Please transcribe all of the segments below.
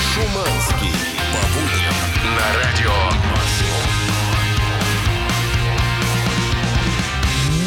Шуманский. По будням на радио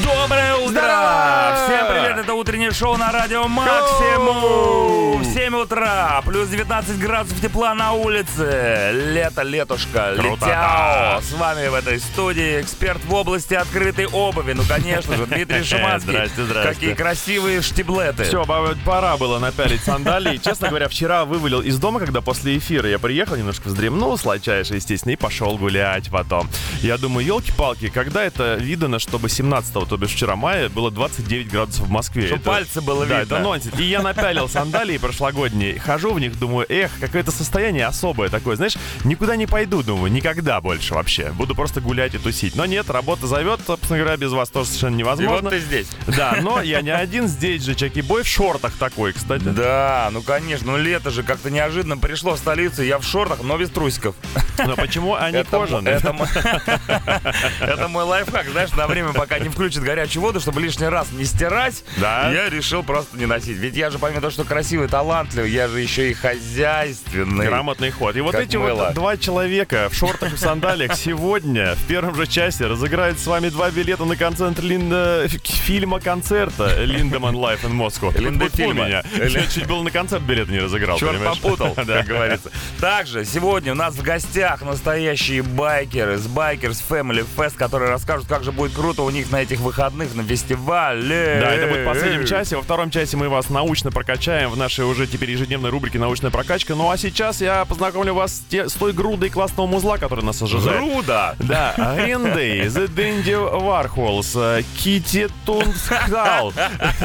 Доброе утро! Здорово! Всем привет, это утреннее шоу на радио Максимум. 7 утра, плюс 19 градусов тепла на улице. Лето, летушка, летяо. С вами в этой студии эксперт в области открытой обуви. Ну, конечно же, Дмитрий Шиманский. Здрасте, здрасте. Какие красивые штиблеты. Все, пора было напялить сандалии. Честно говоря, вчера вывалил из дома, когда после эфира я приехал, немножко вздремнул, сладчайше, естественно, и пошел гулять потом. Я думаю, елки-палки, когда это видано, чтобы 17-го, то бишь вчера мая, было 29 градусов в Москве? Чтоб Это- пальцы было да, видно. это нонсенс. И я напялил сандалии прошлогодние, хожу в них, думаю, эх, какое-то состояние особое такое, знаешь, никуда не пойду, думаю, никогда больше вообще. Буду просто гулять и тусить. Но нет, работа зовет, собственно говоря, без вас тоже совершенно И невозможно. вот ты здесь. Да, но я не один, здесь же Чаки Бой в шортах такой, кстати. Да, ну конечно, ну лето же как-то неожиданно пришло в столицу. Я в шортах, но без трусиков. Но почему они Это, кожаные? это мой лайфхак, знаешь, на время, пока не включат горячую воду, чтобы лишний раз не стирать, Да. Я решил просто не носить. Ведь я же, помимо того, что красивый, талантливый, я же еще и хозяйственный. Грамотный ход. И вот эти мыло. вот два человека в шортах и сандалиях сегодня в первом же часе разыграют с вами два билета на концерт Линда... фильма концерта Линдеман Life in Moscow. Линда фильма. меня. Я чуть было на концерт билет не разыграл, Черт понимаешь? попутал, как говорится. Также сегодня у нас в гостях настоящие байкеры с Bikers Family Fest, которые расскажут, как же будет круто у них на этих выходных на фестивале. Да, это будет последнем часе. Во втором часе мы вас научно прокачаем в нашей уже теперь ежедневной рубрике «Научная прокачка». Ну а сейчас я познакомлю вас с, те- с той грудой классного музла, который нас ожидает. Груда. Да, Green Day, The Dandy Warhols, Кити Тунскал.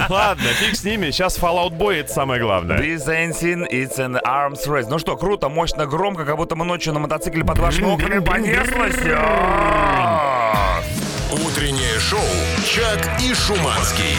Ладно, фиг с ними. Сейчас Fallout Boy это самое главное. This ain't seen, it's an arms race. Ну что, круто, мощно, громко, как будто мы ночью на мотоцикле под вашими окнами понеслось. Утреннее шоу «Чак и Шуманский».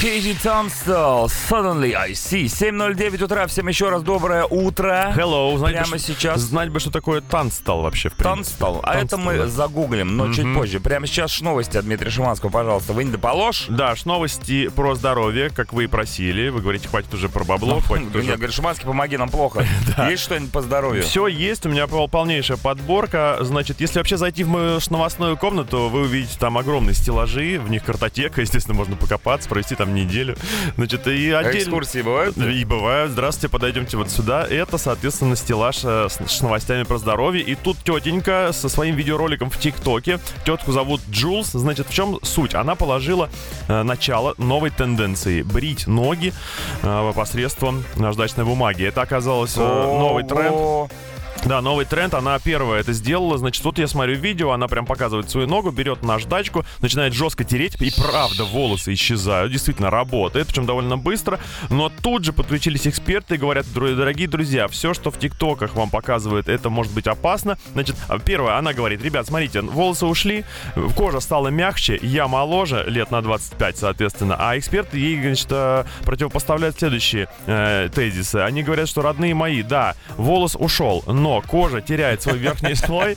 Кейти Томстел, Suddenly I See. 7.09 утра, всем еще раз доброе утро. Hello, знать Прямо бы, сейчас. Знать бы, что такое танцстал вообще, в принципе. Танцстал. А это мы да. загуглим, но чуть позже. Прямо сейчас ж новости от Дмитрия Шиманского, пожалуйста. Вынь да положь. Да, ж новости про здоровье, как вы и просили. Вы говорите, хватит уже про бабло, хватит Нет, уже говорит, Шиманский, помоги, нам плохо. Есть что-нибудь по здоровью? Все есть, у меня пол- полнейшая подборка. Значит, если вообще зайти в мою ш- новостную комнату, вы увидите там огромные стеллажи, в них картотека, естественно, можно покопаться, провести там неделю. Значит, и А отдельно... Экскурсии бывают? И бывают. Здравствуйте, подойдемте вот сюда. Это, соответственно, стеллаж э, с, с новостями про здоровье. И тут тетенька со своим видеороликом в ТикТоке. Тетку зовут Джулс. Значит, в чем суть? Она положила э, начало новой тенденции. Брить ноги э, посредством наждачной бумаги. Это оказалось э, новый тренд. Да, новый тренд, она первая это сделала. Значит, вот я смотрю видео, она прям показывает свою ногу, берет наждачку, начинает жестко тереть, и правда, волосы исчезают. Действительно, работает, причем довольно быстро. Но тут же подключились эксперты и говорят, «Дру- дорогие друзья, все, что в ТикТоках вам показывает, это может быть опасно. Значит, а, первое, она говорит, ребят, смотрите, волосы ушли, кожа стала мягче, я моложе, лет на 25, соответственно, а эксперты ей, значит, э, противопоставляют следующие э, тезисы. Они говорят, что родные мои, да, волос ушел, но кожа теряет свой верхний слой.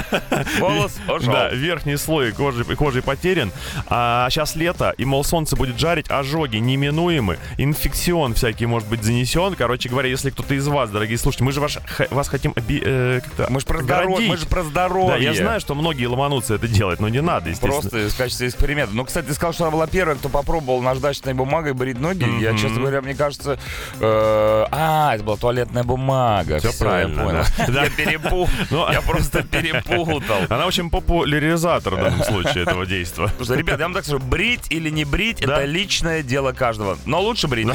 Волос ушел. Да, верхний слой кожи, кожи потерян. А сейчас лето, и, мол, солнце будет жарить, ожоги неминуемы, инфекцион всякий может быть занесен. Короче говоря, если кто-то из вас, дорогие слушатели, мы же ваш- вас хотим оби- э, Мы же про здоровье. Мы же про здоровье. Да, я знаю, что многие ломанутся это делать, но не надо, естественно. Просто в качестве эксперимента. Ну, кстати, ты сказал, что она была первая, кто попробовал наждачной бумагой брить ноги. Я, честно говоря, мне кажется... э, А, это была туалетная бумага. Всё Всё, правильно, я понял. Я перепутал. Ну, Я просто перепутал. Она очень популяризатор в данном случае этого действия. Ребят, я вам так скажу, брить или не брить, это личное дело каждого. Но лучше брить.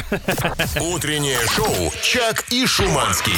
Утреннее шоу «Чак и Шуманский».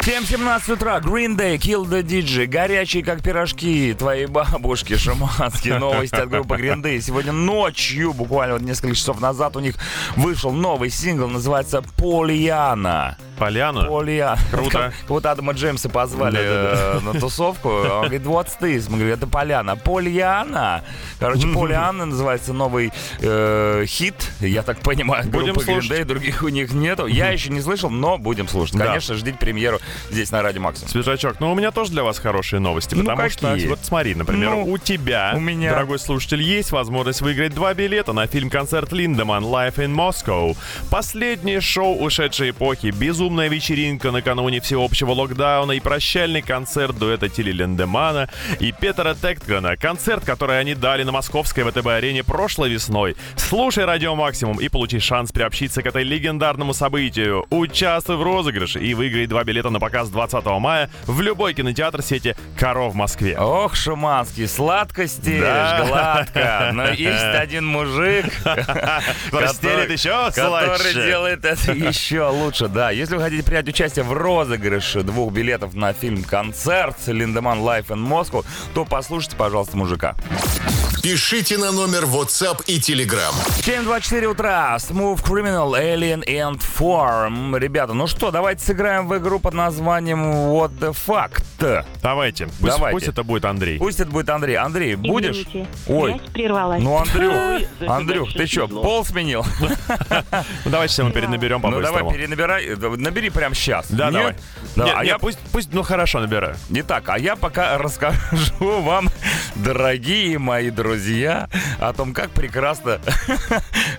7.17 утра, Green Day, Kill the DJ, горячие как пирожки, твои бабушки, шаманские новости от группы Green Day. Сегодня ночью, буквально вот несколько часов назад, у них вышел новый сингл, называется «Полиана». Поляну. Полиана. Круто. Будто Адама Джеймса позвали на тусовку. Он говорит, what's this? Мы говорим, это Поляна. Полиана. Короче, Полиана называется новый э, хит, я так понимаю, Будем группы. Day, других у них нету. Я еще не слышал, но будем слушать. Конечно, ждите премьеру здесь на Радио Максимум. Свежачок, ну у меня тоже для вас хорошие новости, Ну, потому что, вот смотри, например, Ну, у тебя, дорогой слушатель, есть возможность выиграть два билета на фильм-концерт Линдеман Life in Moscow. Последнее шоу ушедшей эпохи, безумно безумная вечеринка накануне всеобщего локдауна и прощальный концерт дуэта Тили Лендемана и Петера Текткана. Концерт, который они дали на московской ВТБ-арене прошлой весной. Слушай Радио Максимум и получи шанс приобщиться к этой легендарному событию. Участвуй в розыгрыше и выиграй два билета на показ 20 мая в любой кинотеатр сети «Каро» в Москве. Ох, Шуманский, сладко стелишь, Да. гладко. Но есть один мужик, Который который делает это еще лучше. Да, если вы хотите принять участие в розыгрыше двух билетов на фильм «Концерт» Линдеман Life in Moscow, то послушайте, пожалуйста, мужика. Пишите на номер WhatsApp и Telegram. 7.24 утра. Smooth Criminal, Alien and Form. Ребята, ну что, давайте сыграем в игру под названием What the Fact. Давайте. Пусть, Давайте. пусть это будет Андрей. Пусть это будет Андрей. Андрей, будешь? Извините, Ой. связь прервалась. Ну, Андрюх, Андрюх, ты что, пол сменил? Ну, давайте все мы перенаберем Ну давай перенабирай, э, набери прямо сейчас. Да, давай. А я пусть, пусть, ну хорошо, набираю. Не так, а я пока расскажу вам, дорогие мои друзья, о том, как прекрасно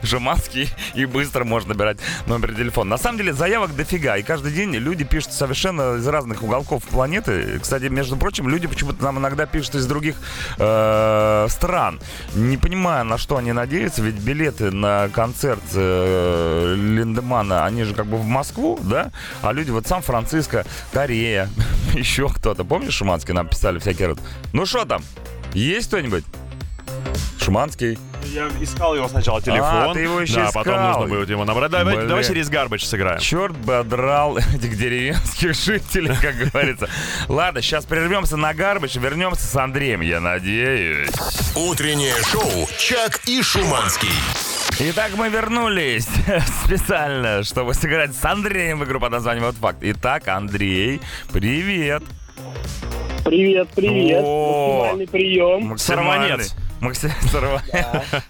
жеманский и быстро можно набирать номер телефона. На самом деле заявок дофига, и каждый день люди пишут совершенно из разных уголков планеты. Кстати, между прочим, люди почему-то нам иногда пишут из других э, стран. Не понимаю, на что они надеются, ведь билеты на концерт э, Линдемана, они же как бы в Москву, да? А люди вот Сан-Франциско, Корея, еще кто-то. Помнишь, Шуманский нам писали всякие раз? Ну что там? Есть кто-нибудь? Шуманский. Я искал его сначала телефон. А, ты его еще Да, потом искал. нужно будет его набрать. Давай, Блин. давай через Гарбидж сыграем. Черт бы одрал этих деревенских жителей, как говорится. Ладно, сейчас прервемся на гарбич, вернемся с Андреем, я надеюсь. Утреннее шоу «Чак и Шуманский». Итак, мы вернулись специально, чтобы сыграть с Андреем в игру под названием «Вот факт». Итак, Андрей, привет. Привет, привет. О. Максимальный прием. Сорванец. Макси- сорва-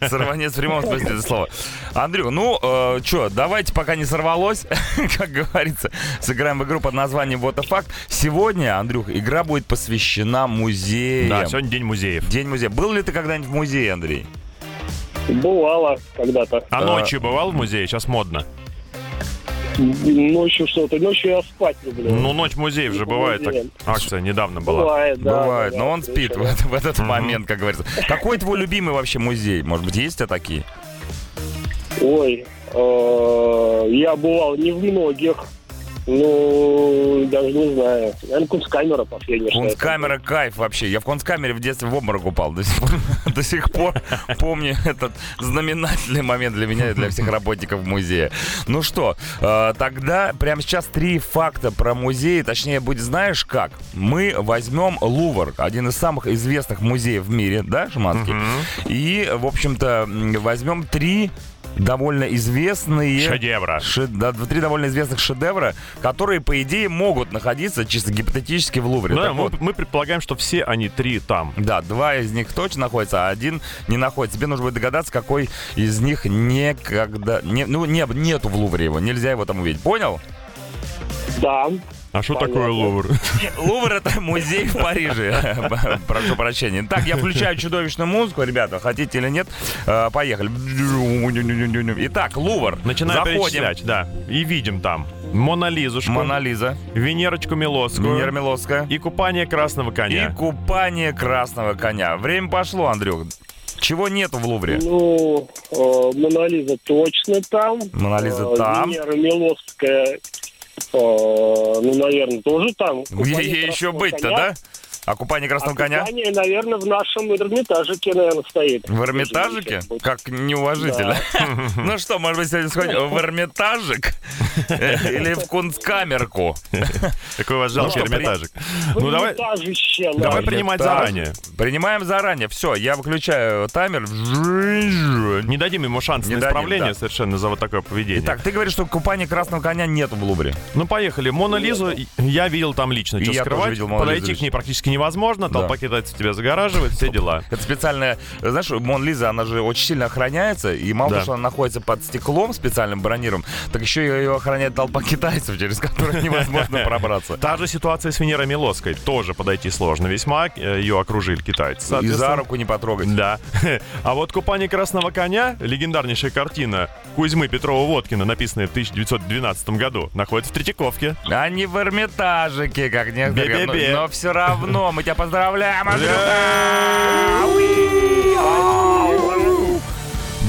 Сорванец в прямом смысле этого слова. Андрю, ну, э, что, давайте, пока не сорвалось, как говорится, сыграем в игру под названием «Вот и факт». Сегодня, Андрюх, игра будет посвящена музеям. Да, сегодня день музеев. День музея. Был ли ты когда-нибудь в музее, Андрей? Бывало когда-то. А Да. ночью бывал в музее? Сейчас модно. Ночью что-то. Ночью я спать люблю. Ну, ночь музеев же бывает. так-. Акция недавно была. Бывает, да. Бывает, да, но да, он спит в, в этот момент, как говорится. Какой твой любимый вообще музей? Может быть, есть у тебя такие? Ой, э, я бывал не в многих. Ну, даже не знаю. Наверное, кунсткамера последняя. Кунсткамера кайф вообще. Я в кунсткамере в детстве в обморок упал. До сих пор, до сих пор помню этот знаменательный момент для меня и для всех работников музея. Ну что, э, тогда прямо сейчас три факта про музей. Точнее, будет знаешь как? Мы возьмем Лувр, один из самых известных музеев в мире, да, Шуманский? И, в общем-то, возьмем три довольно известные... Шедевра. Ше- да, три довольно известных шедевра, которые, по идее, могут находиться чисто гипотетически в Лувре. Ну, да, Так мы, вот, мы предполагаем, что все они три там. да, два из них точно находятся, а один не находится. Тебе нужно будет догадаться, какой из них никогда... Не, ну, не, нету в Лувре его, нельзя его там увидеть. Понял? Да. А что такое Лувр? Лувр — это музей в Париже. Прошу прощения. Так, я включаю чудовищную музыку, ребята. Хотите или нет, э, поехали. Итак, Лувр. Начинаем Заходим. перечислять, да. И видим там Мона Лизушку, Мона Лиза, Венерочку Милосскую Венера Милоская. и купание красного И коня. купание красного коня. Время пошло, Андрюх. Чего нету в Лувре? Ну, э, Мона Лиза точно там. Мона Лиза Э, там. Венера Милосская, ну, наверное, тоже там. Где ей еще быть-то, коня. да? А купание красного А коня? купание, наверное, в нашем Эрмитажике, наверное, стоит. В Эрмитажике? Как неуважительно. Ну что, может быть, сегодня сходим в Эрмитажик? Или в кунсткамерку? Какой у вас жалкий Ну что, эрмитажик. Ну давай, давай принимать заранее. Принимаем заранее. Все, я выключаю таймер. Не дадим ему шанс на исправление совершенно за вот такое поведение. Итак, ты говоришь, что купание красного коня нету в Лувре. Ну, поехали. Мона Лизу я видел там лично. И Что я тоже скрывать? видел Мону Лизу Подойти к ней практически невозможно, толпа китайцев тебя загораживает, все дела. Это специальная, знаешь, Мон Лиза, она же очень сильно охраняется, и мало Да. того, что она находится под стеклом специальным бронированным, так еще ее охраняет толпа китайцев, через которых невозможно пробраться. Та же ситуация с Венерой Милоской. Тоже подойти сложно весьма. Э, Ее окружили китайцы. И за руку не потрогать. Да. А вот «Купание красного коня», легендарнейшая картина Кузьмы Петрова-Водкина, написанная в 1912 году, находится в Третьяковке. А не в Эрмитажике, как некоторые. Но, все равно мы тебя поздравляем, Андрюха!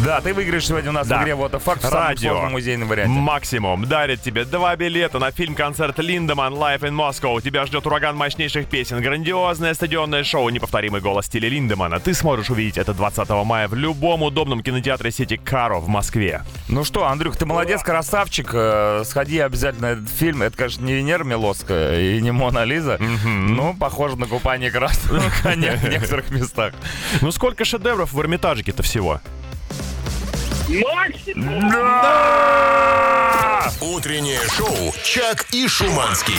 Да, ты выиграешь сегодня у нас Да. в игре вот факт в самом сложном музейном варианте. Максимум дарит тебе два билета на фильм-концерт Линдеман Live in Moscow. Тебя ждет ураган мощнейших песен, грандиозное стадионное шоу, неповторимый голос стиля Линдемана. Ты сможешь увидеть это 20 мая в любом удобном кинотеатре сети Каро в Москве. Ну что, Андрюх, ты молодец, красавчик. Э, Сходи обязательно на этот фильм. Это, конечно, не Венера Милоская и не Мона Лиза. Но похоже на купание красного коня в некоторых местах. Ну сколько шедевров в Эрмитажике-то всего? Максимум! Утреннее шоу «Чак и Шуманский».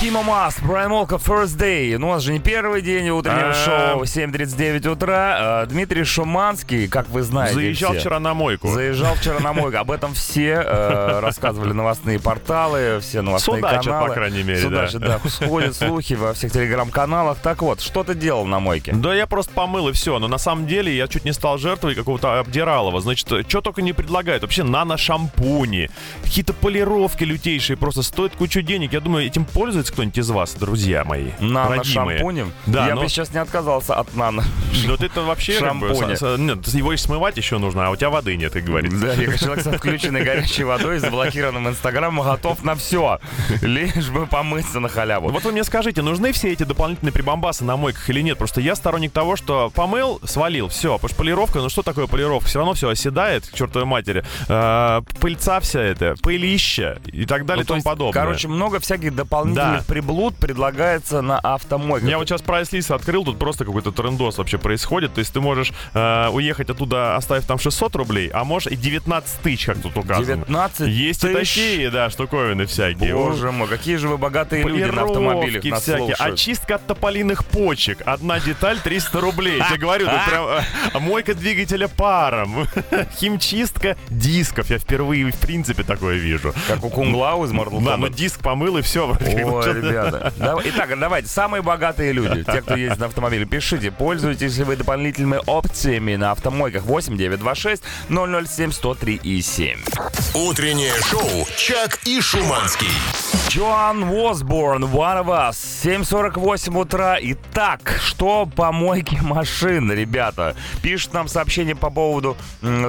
Тима Мас, Брайан Молка, First Day. Ну, у нас же не первый день утреннего А. шоу, 7.39 утра. Э, Дмитрий Шуманский, как вы знаете Заезжал все, вчера на мойку. Заезжал вчера на мойку. Об этом все э, рассказывали новостные порталы, все новостные Судачат, каналы. по крайней мере, Судачат, да. да. Сходят слухи во всех телеграм-каналах. Так вот, что ты делал на мойке? Да я просто помыл и все, но на самом деле я чуть не стал жертвой какого-то обдиралова. Значит, что только не предлагают. Вообще нано-шампуни, какие-то полировки лютейшие, просто стоят кучу денег. Я думаю, этим пользуется кто-нибудь из вас, друзья мои, Нано родимые. шампунем? Да, Я но- бы сейчас не отказался от нано. Но ты-то вообще как бы, Шампуня. нет, его и смывать еще нужно, а у тебя воды нет, как говорится. Да, я человек со включенной горячей водой, с заблокированным инстаграмом, готов на все. Лишь бы помыться на халяву. Вот вы мне скажите, нужны все эти дополнительные прибамбасы на мойках или нет? Просто я сторонник того, что помыл, свалил, все. Потому что полировка, ну что такое полировка? Все равно все оседает, к чертовой матери. Э, пыльца вся эта, пылища и так далее Ну, и то тому есть, подобное. Короче, много всяких дополнительных Да. приблуд предлагается на автомойках. Я вот сейчас прайс-лист открыл, тут просто какой-то трендос вообще происходит. То есть ты можешь э, уехать оттуда, оставив там 600 рублей, а можешь и 19 тысяч, как тут указано. 19 Есть и тысяч? такие, да, штуковины всякие. Боже мой, какие же вы богатые люди на автомобилях нас всякие. слушают. Очистка от тополиных почек. Одна деталь 300 рублей. Я говорю, тут прям э, мойка двигателя паром. Химчистка дисков. Я впервые в принципе такое вижу. Как у Кунглау из Mortal Да, ну Kombat. диск помыл и все. Ой, ребята. Итак, давайте, самые богатые люди, те, кто ездит на автомобиле, пишите, пользуетесь ли вы дополнительными опциями на автомойках 8 926 007 103 и 7. Утреннее шоу «Чак и Шуманский». Джоан Уосборн, One of Us, 7.48 утра. Итак, что по мойке машин, ребята? Пишут нам сообщение по поводу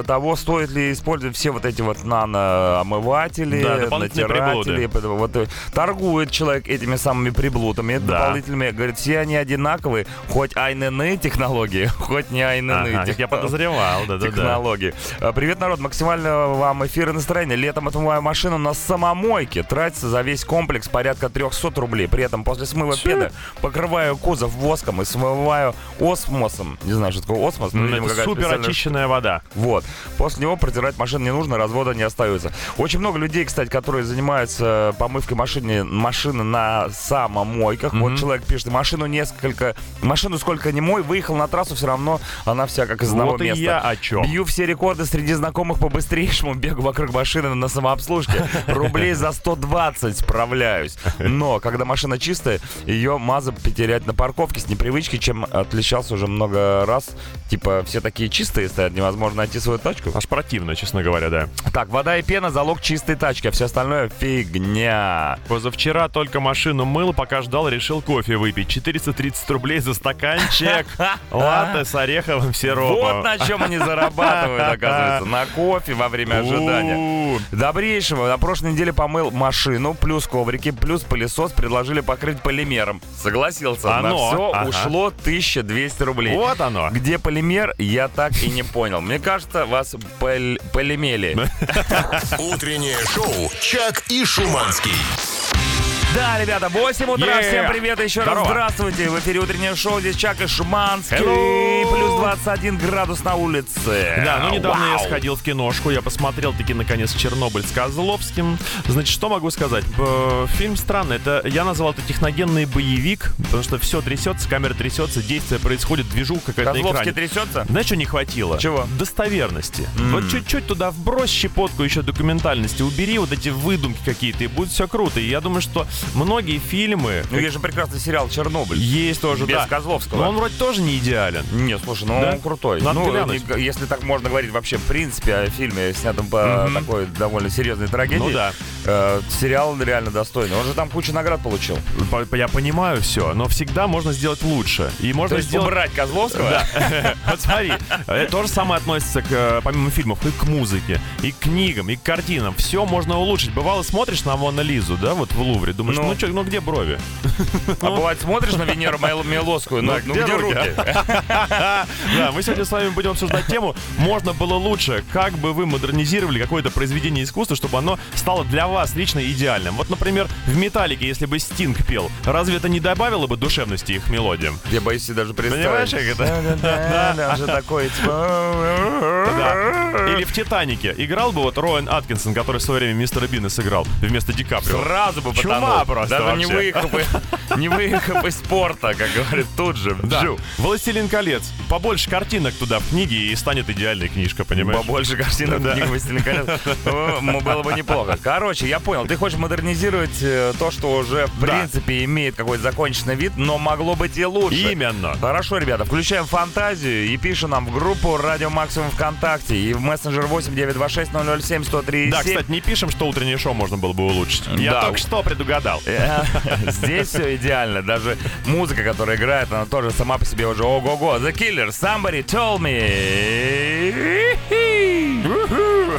того, стоит ли использовать все вот эти вот наноомыватели, Да, натиратели. Вот, э, торгует человек этими самыми приблудами, Да. дополнительными. Говорит, все они одинаковые, хоть айнены технологии, хоть не айнены Ага, как я подозревал, да-да-да. технологии. А, Привет, народ. Максимально вам эфир и настроение. Летом отмываю машину на самомойке. Тратится за весь комплекс порядка 300 рублей. При этом после смыва пены покрываю кузов воском и смываю осмосом. Не знаю, что такое осмос. видимо, Это супер очищенная вода. вот. После него протирать машину не нужно, развода не остается. Очень много людей, кстати, которые занимаются помывкой машины, машины на самомойках. Вот человек пишет, машину несколько... Машину сколько не мой, выехал на трассу, все равно она вся как из одного Вот и места. я о чем. Бью все рекорды среди знакомых по быстрейшему бегу вокруг машины на самообслужке. Рублей за 120 справляюсь. Но, когда машина чистая, ее маза потерять на парковке с непривычки, чем отличался уже много раз. Типа, все такие чистые стоят, невозможно найти свою тачку. Аж противно, честно говоря, да. Так, вода и пена – залог чистой тачки, а все остальное – фигня. Позавчера только машину мыл, пока ждал, решил кофе выпить. 430 рублей за стаканчик. Латте с ореховым сиропом. Вот на чем они зарабатывают, оказывается. На кофе во время ожидания. Добрейшего. На прошлой неделе помыл машину, плюс коврики, плюс пылесос предложили покрыть полимером. Согласился. Оно, На все ага. ушло 1200 рублей. Вот оно. Где полимер, я так и не понял. Мне кажется, вас полимели. Утреннее шоу «Чак и Шуманский». Да, ребята, 8 утра. Yeah. Всем привет еще раз. Здорово. Здравствуйте. В эфире утреннее шоу. Здесь Чак и Шуманский. Hello. Плюс 21 градус на улице. Да, ну недавно я Вау. сходил в киношку, я посмотрел таки наконец Чернобыль с Козловским. Значит, что могу сказать? Фильм странный. Это я назвал это техногенный боевик, потому что все трясется, камера трясется, действие происходит, движуха какая-то на Козловский экране. трясется? Знаешь, что не хватило? Чего? Достоверности. Вот чуть-чуть туда вбрось щепотку еще документальности, убери вот эти выдумки какие-то, и будет все круто. И я думаю, что многие фильмы... Ну, есть же прекрасный сериал «Чернобыль». Есть тоже, Без да. Козловского. Но он вроде тоже не идеален. Не, слушай, ну Да? он крутой. Надо ну, глянуть. если так можно говорить вообще, в принципе, о фильме, снятом по такой довольно серьезной трагедии, Ну да. э, сериал реально достойный. Он же там кучу наград получил. По- по- Я понимаю все, но всегда можно сделать лучше. И можно То сделать... убрать Козловского? Да. Вот смотри, э, то же самое относится к, э, помимо фильмов, и к музыке, и к книгам, и к картинам. Все можно улучшить. Бывало, смотришь на Мона Лизу, да, вот в Лувре, думаешь, Ну. ну, чё, ну где брови? А бывает смотришь на Венеру Мел- Милоскую, ну, Да, ну где где руки? Да, мы сегодня с вами будем обсуждать тему «Можно было лучше». Как бы вы модернизировали какое-то произведение искусства, чтобы оно стало для вас лично идеальным? Вот, например, в «Металлике», если бы Стинг пел, разве это не добавило бы душевности их мелодиям? Я боюсь себе даже представить. Понимаешь, как это? Да-да-да, он же такой, типа... Да. Или в «Титанике» играл бы вот Роэн Аткинсон, который в свое время мистера Бина сыграл вместо Ди Каприо. Сразу бы Чума потонул. просто Даже не вообще. выехав, и- не выехав из спорта, как говорит тут же. Да. Джу. «Властелин колец». Побольше картинок туда в книге и станет идеальной книжка, понимаешь? Побольше картинок Да. книг «Властелин колец». Было бы неплохо. Короче, я понял. Ты хочешь модернизировать э, то, что уже, в принципе, имеет какой-то законченный вид, но могло быть и лучше. Именно. Хорошо, ребята, включаем фантазию и пишем нам в группу Радио Максимум ВКонтакте и в мессенджер 8 926 007 103 Да, кстати, не пишем, что утреннее шоу можно было бы улучшить. Я Да. только что предугадал. Э, Здесь все идеально. Даже музыка, которая играет, она тоже сама по себе уже ого-го. The Killer, somebody told me.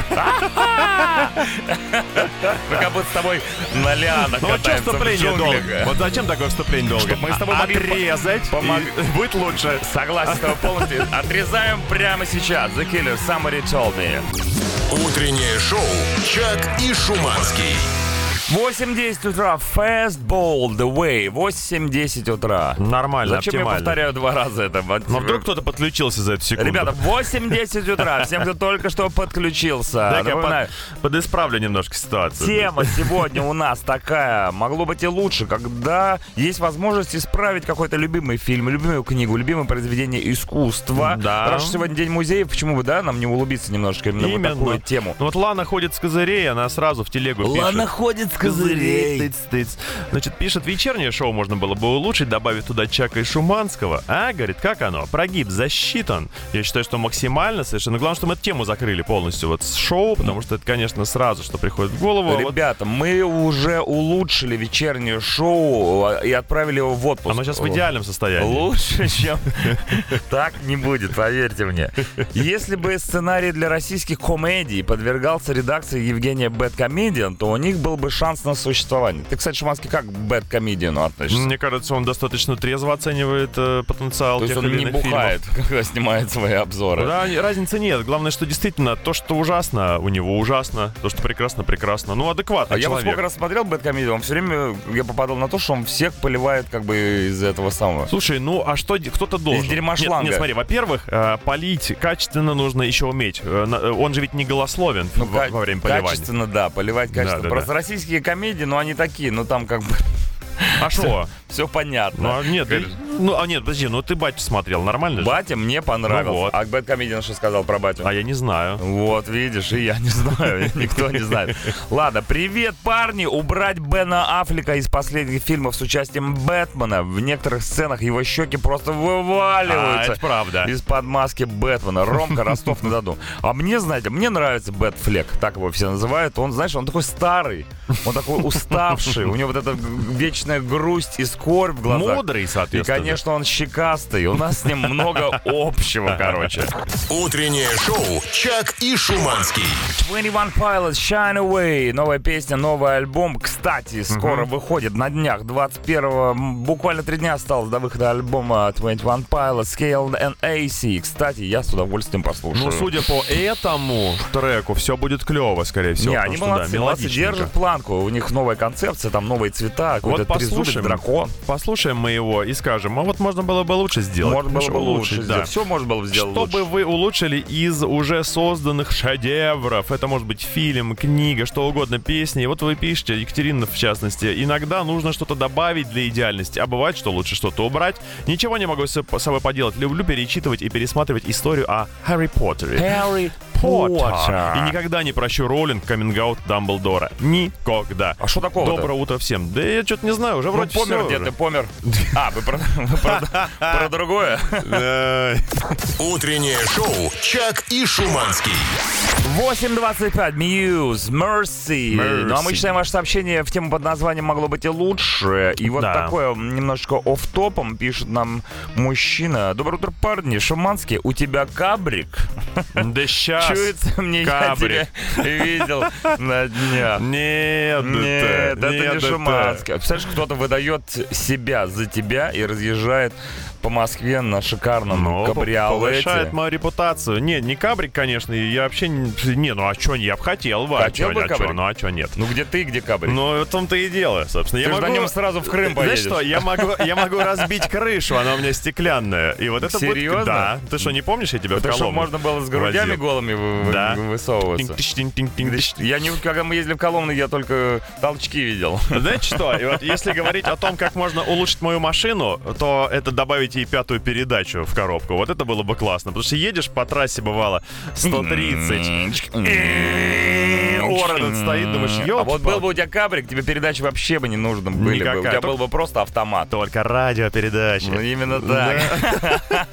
Мы как будто с тобой на лианах Ну вот что вступление долго? Вот зачем такое вступление долго? Чтоб мы с тобой могли отрезать, будет лучше. Согласен с тобой полностью. Отрезаем прямо сейчас. The Killer, somebody told me. Утреннее шоу «Чак и Шуманский». 8.10 утра. Fast Ball The Way. 8.10 утра. Нормально, Зачем я оптимально. повторяю два раза это? Вот, Но вдруг кто-то подключился за эту секунду. Ребята, 8.10 утра. Всем, кто только что подключился. Дай-ка я под- подисправлю немножко ситуацию. Тема сегодня у нас такая, могло быть и лучше, когда есть возможность исправить какой-то любимый фильм, любимую книгу, любимое произведение искусства. Да. Раз сегодня день музеев, почему бы, да, нам не улыбиться немножечко именно, Именно. в такую тему. Ну вот Лана ходит с козырей, она сразу в телегу пишет. ходит с Тыц-тыц. Значит, пишет, вечернее шоу можно было бы улучшить, добавив туда Чака и Шуманского. А, говорит, как оно? Прогиб засчитан. Я считаю, что максимально совершенно. Главное, что мы эту тему закрыли полностью вот с шоу, потому что это, конечно, сразу, что приходит в голову. А вот Ребята, мы уже улучшили вечернее шоу а, и отправили его в отпуск. Оно сейчас в идеальном состоянии. Лучше, чем так не будет, поверьте мне. Если бы сценарий для российских комедий подвергался редакции Евгения Бэткомедиан, то у них был бы шанс на существование. Ты, кстати, Шуманский, как к Бэткомедиану относишься? Мне кажется, он достаточно трезво оценивает э, потенциал То есть тех он или не бухает, когда снимает свои обзоры. фильмов. Да, разницы нет. Главное, что действительно то, что ужасно, у него ужасно. То, что прекрасно, прекрасно. Ну, адекватно А я вот человек. сколько раз смотрел Бэткомедиан, он все время я попадал на то, что он всех поливает как бы из этого самого. Слушай, ну а что кто-то должен? Из дерьма нет, шланга. нет, смотри, во-первых, э, полить качественно нужно еще уметь. Э, э, Он же ведь не голословен Ну, во, во время поливания. Качественно, да, поливать качественно. Да, да, Просто да. российские комедии, ну, они такие, ну, там как бы А что? Все понятно. Ну, а нет, Говорит, ну, а нет, подожди, ну ты батю смотрел, нормально же? Батя мне понравился. Ну вот. А Бэткомедиан что сказал про батю? А я не знаю. Вот, видишь, и я не знаю, никто не знает. Ладно, привет, парни! Убрать Бена Аффлека из последних фильмов с участием Бэтмена. В некоторых сценах его щеки просто А, вываливаются. это правда. Из-под маски Бэтмена. Ромка Ростов-на-Дону. А мне, знаете, мне нравится Бэтфлек, так его все называют. Он, знаешь, он такой старый, он такой уставший. У него вот эта вечная грусть и скорбь в глазах. Мудрый, И, соответственно. конечно, он щекастый. У нас с ним много общего, короче. Утреннее шоу «Чак и Шуманский». 21 Pilots Shine Away. Новая песня, новый альбом. Кстати, скоро выходит на днях. 21-го. Буквально три дня осталось до выхода альбома 21 Pilots Scale and AC. Кстати, я с удовольствием послушаю. Ну, судя по этому треку, все будет клево, скорее всего. Не, они молодцы, да, молодцы, держат планку. У них новая концепция, там новые цвета, какой-то Вот послушаем, дракон. Послушаем мы его и скажем, А вот можно было бы лучше сделать. Можно было бы лучше да. сделать. Все можно было бы сделать Что бы вы улучшили из уже созданных шедевров? Это может быть фильм, книга, что угодно, песни. И вот вы пишете, Екатерина в частности, иногда нужно что-то добавить для идеальности, а бывает, что лучше что-то убрать. Ничего не могу с собой поделать. Люблю перечитывать и пересматривать историю о Харри Поттере. Harry Поттер. И никогда не прощу Роллинг каминг-аут Дамблдора. Никогда. А что такого-то? Доброе утро всем. Да я что-то не знаю, уже Ну, вроде помер всё где уже. ты, помер. А, вы про, другое? Утреннее шоу «Чак и Шуманский». 8.25, Muse, Mercy. Mercy. Ну а мы читаем ваше сообщение в тему под названием «Могло быть и лучше». И вот Да. такое немножечко оф-топом пишет нам мужчина. Доброе утро, парни. Шуманский, у тебя кабрик? Да сейчас. Чуется мне, я тебя видел на днях. Нет, Нет, это не Шуманский. Представляешь, кто-то выдает себя за тебя и разъезжает по Москве на шикарном Ну, повышает кабриолете. мою репутацию. Не, не кабрик, конечно, я вообще... Не, не, ну а что, я бы хотел бы. Хотел а чё, бы а чё, кабрик? ну а что нет? Ну где ты, где кабрик? Ну, в том-то и дело, собственно. Ты я же на могу... нем сразу в Крым Знаешь поедешь. что, я могу, я могу разбить крышу, она у меня стеклянная. И вот это будет... Серьезно? Да. Ты что, не помнишь, я тебя Это чтобы можно было с грудями возил? голыми вы- Да. высовываться. Я не, когда мы ездили в Коломну, я только толчки видел. Знаете что? И вот если говорить о том, как можно улучшить мою машину, то это добавить ей пятую передачу в коробку. Вот это было бы классно. Потому что едешь по трассе, бывало, 130. Ор этот стоит, думаешь, А вот был ёлки бы у тебя кабрик, тебе передачи вообще бы не нужны были бы. У тебя был бы просто автомат. Только радиопередача. Ну, именно так.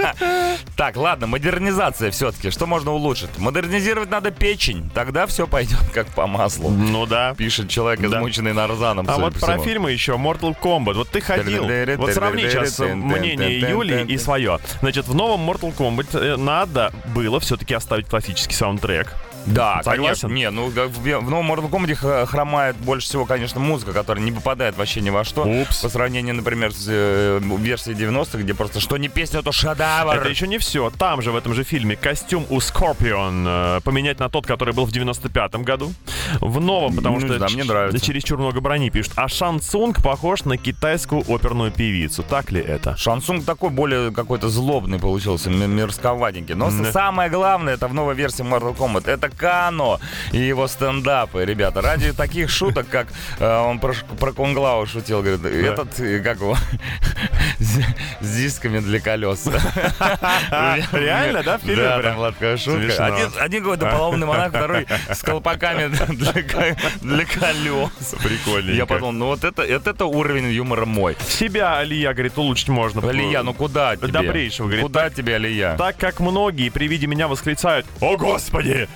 Так, ладно, модернизация все-таки. Что можно улучшить? Модернизировать надо печень. Тогда все пойдет как по маслу. Ну да. Пишет человек, измученный нарзаном. А вот про фильмы еще Mortal Kombat. Вот ты ходил. Вот сравни сейчас мнение Юли и свое. Значит, в новом Mortal Kombat э, надо было все-таки оставить классический саундтрек. Да, Согласен? конечно. Не, ну в, новом Mortal Kombat хромает больше всего, конечно, музыка, которая не попадает вообще ни во что. Упс. По сравнению, например, с э, версией 90-х, где просто что не песня, то шедевр. Это еще не все. Там же, в этом же фильме, костюм у Scorpion э, поменять на тот, который был в 95-м году. В новом, потому Не что знаю, мне нравится. чересчур много брони пишут. А Шан Цунг похож на китайскую оперную певицу. Так ли это? Шансунг такой более какой-то злобный получился, мерзковатенький. Но Да. самое главное, это в новой версии Mortal Kombat, это Кано и его стендапы, ребята. Ради таких шуток, как э, он про, про Кунглау шутил, говорит, этот, э, как его, с, дисками для колес. Реально, да, в фильме Да, там была такая шутка. Один, какой-то полоумный монах, второй с колпаками для, ко- для колес. Прикольненько. Я подумал, ну вот это, это, это уровень юмора мой. Себя, Алия, говорит, улучшить можно. Алия, ну куда тебе? Добрейшего, говорит, Куда тебе, Алия? Так как многие при виде меня восклицают «О, Господи!»,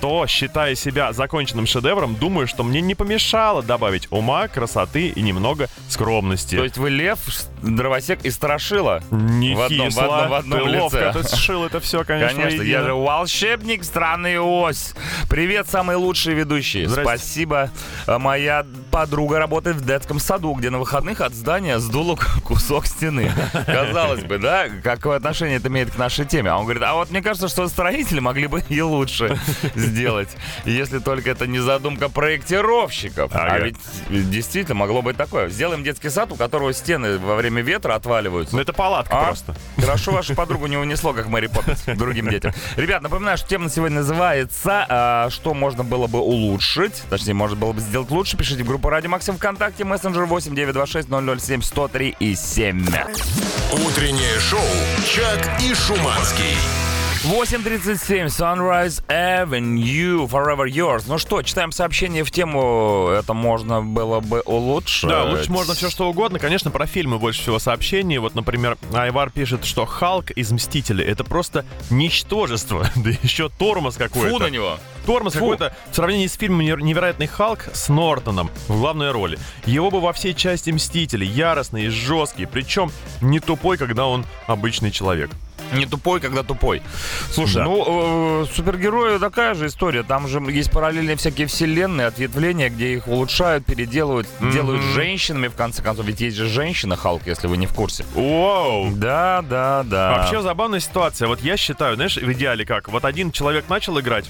То, считая себя законченным шедевром, думаю, что мне не помешало добавить ума, красоты и немного скромности. То есть вы лев, дровосек и страшила? Не в одном- в одном- в одном Ты ловко лице. ты сшил это все, конечно. Конечно, я же волшебник страны ось. Привет, самые лучшие ведущие. Спасибо. А Моя подруга работает в детском саду, где на выходных от здания сдуло кусок стены. Казалось бы, да, какое отношение это имеет к нашей теме? А он говорит, а вот мне кажется, что строители могли бы и лучше сделать, если только это не задумка проектировщиков. А ведь действительно могло быть такое. Сделаем детский сад, у которого стены во время ветра отваливаются. Ну это палатка А? просто. Хорошо вашу подругу не унесло, как Мэри Поппинс, другим детям. Ребят, напоминаю, что тема на сегодня называется а, «Что можно было бы улучшить?» Точнее, можно было бы сделать лучше. Пишите в группу Радио Максим ВКонтакте, мессенджер 8 926 007 103 и 7. Утреннее шоу «Чак и Шуманский». 8.37, Sunrise Avenue, Forever Yours. Ну что, читаем сообщение в тему «Это можно было бы улучшить». Да, лучше можно все что угодно. Конечно, про фильмы больше всего сообщений. Вот, например, Айвар пишет, что Халк из Мстителей это просто ничтожество. Да еще тормоз какой-то. Фу на него. Тормоз какой-то в сравнении с фильмом «Невер- «Невероятный Халк» с Нортоном в главной роли. Его бы во всей части Мстители, яростный и жесткий, причем не тупой, когда он обычный человек. Не тупой, когда тупой. Слушай, Да. ну, э, супергерои такая же история. Там же есть параллельные всякие вселенные, ответвления, где их улучшают, переделывают, делают женщинами, в конце концов. Ведь есть же женщина Халк, если вы не в курсе. Вау! Да, да, да. Вообще забавная ситуация. Вот я считаю, знаешь, в идеале как? Вот один человек начал играть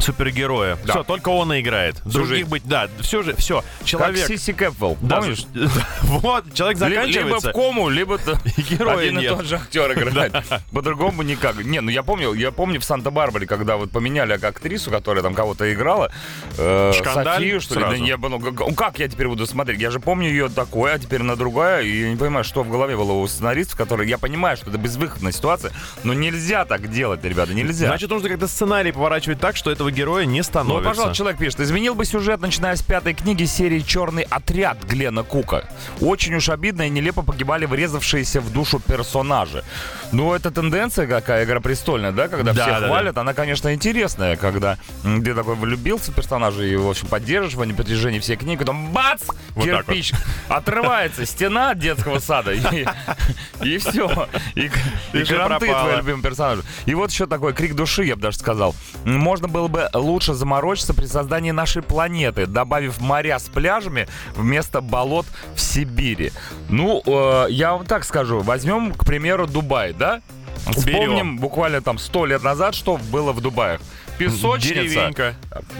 Супергероя. Да. Все, только он и играет. Других жизнь. быть, да, все же, все. Как Человек. Сиси Кэпвелл, Да, помнишь? вот, человек Ли- Либо заканчивается. в кому, либо И героя один и нет. тот же актер играет. По-другому никак. Не, ну я помню, я помню в Санта-Барбаре, когда вот поменяли актрису, которая там кого-то играла. э, Софию, что ли? Да как- ну, как я теперь буду смотреть? Я же помню ее такое, а теперь на другая. И я не понимаю, что в голове было у сценаристов, которые... Я понимаю, что это безвыходная ситуация, но нельзя так делать, ребята, нельзя. Значит, нужно как-то сценарий поворачивать так, что этого героя не Ну, становится. пожалуйста, человек пишет, изменил бы сюжет, начиная с пятой книги серии «Черный отряд» Глена Кука. Очень уж обидно и нелепо погибали врезавшиеся в душу персонажи. Ну, это тенденция какая, «Игра престольная», да, когда Да, все да, да. хвалят, она, конечно, интересная, когда ты такой влюбился в персонажа и, в общем, поддерживаешь его на протяжении всей книги, потом бац, Вот кирпич, отрывается стена от детского сада, и, и все. И, и, И кранты персонажи. И вот еще такой крик души, я бы даже сказал. Можно было бы лучше заморочиться при создании нашей планеты, добавив моря с пляжами вместо болот в Сибири. Ну, э, я вам так скажу. Возьмем, к примеру, Дубай, да? Вспомним буквально там сто лет назад, что было в Дубаях. Песочница. Деревенька.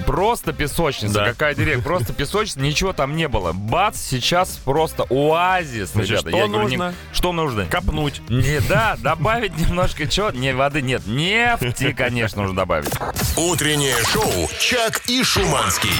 Просто песочница. Да. Какая деревня? Просто песочница, ничего там не было. Бац, сейчас просто оазис, Значит, ребята. что Я говорю, не- нужно? Что нужно? Копнуть. Не, да, добавить немножко чего? Не, воды нет. Нефти, конечно, нужно добавить. Утреннее шоу «Чак и Шуманский».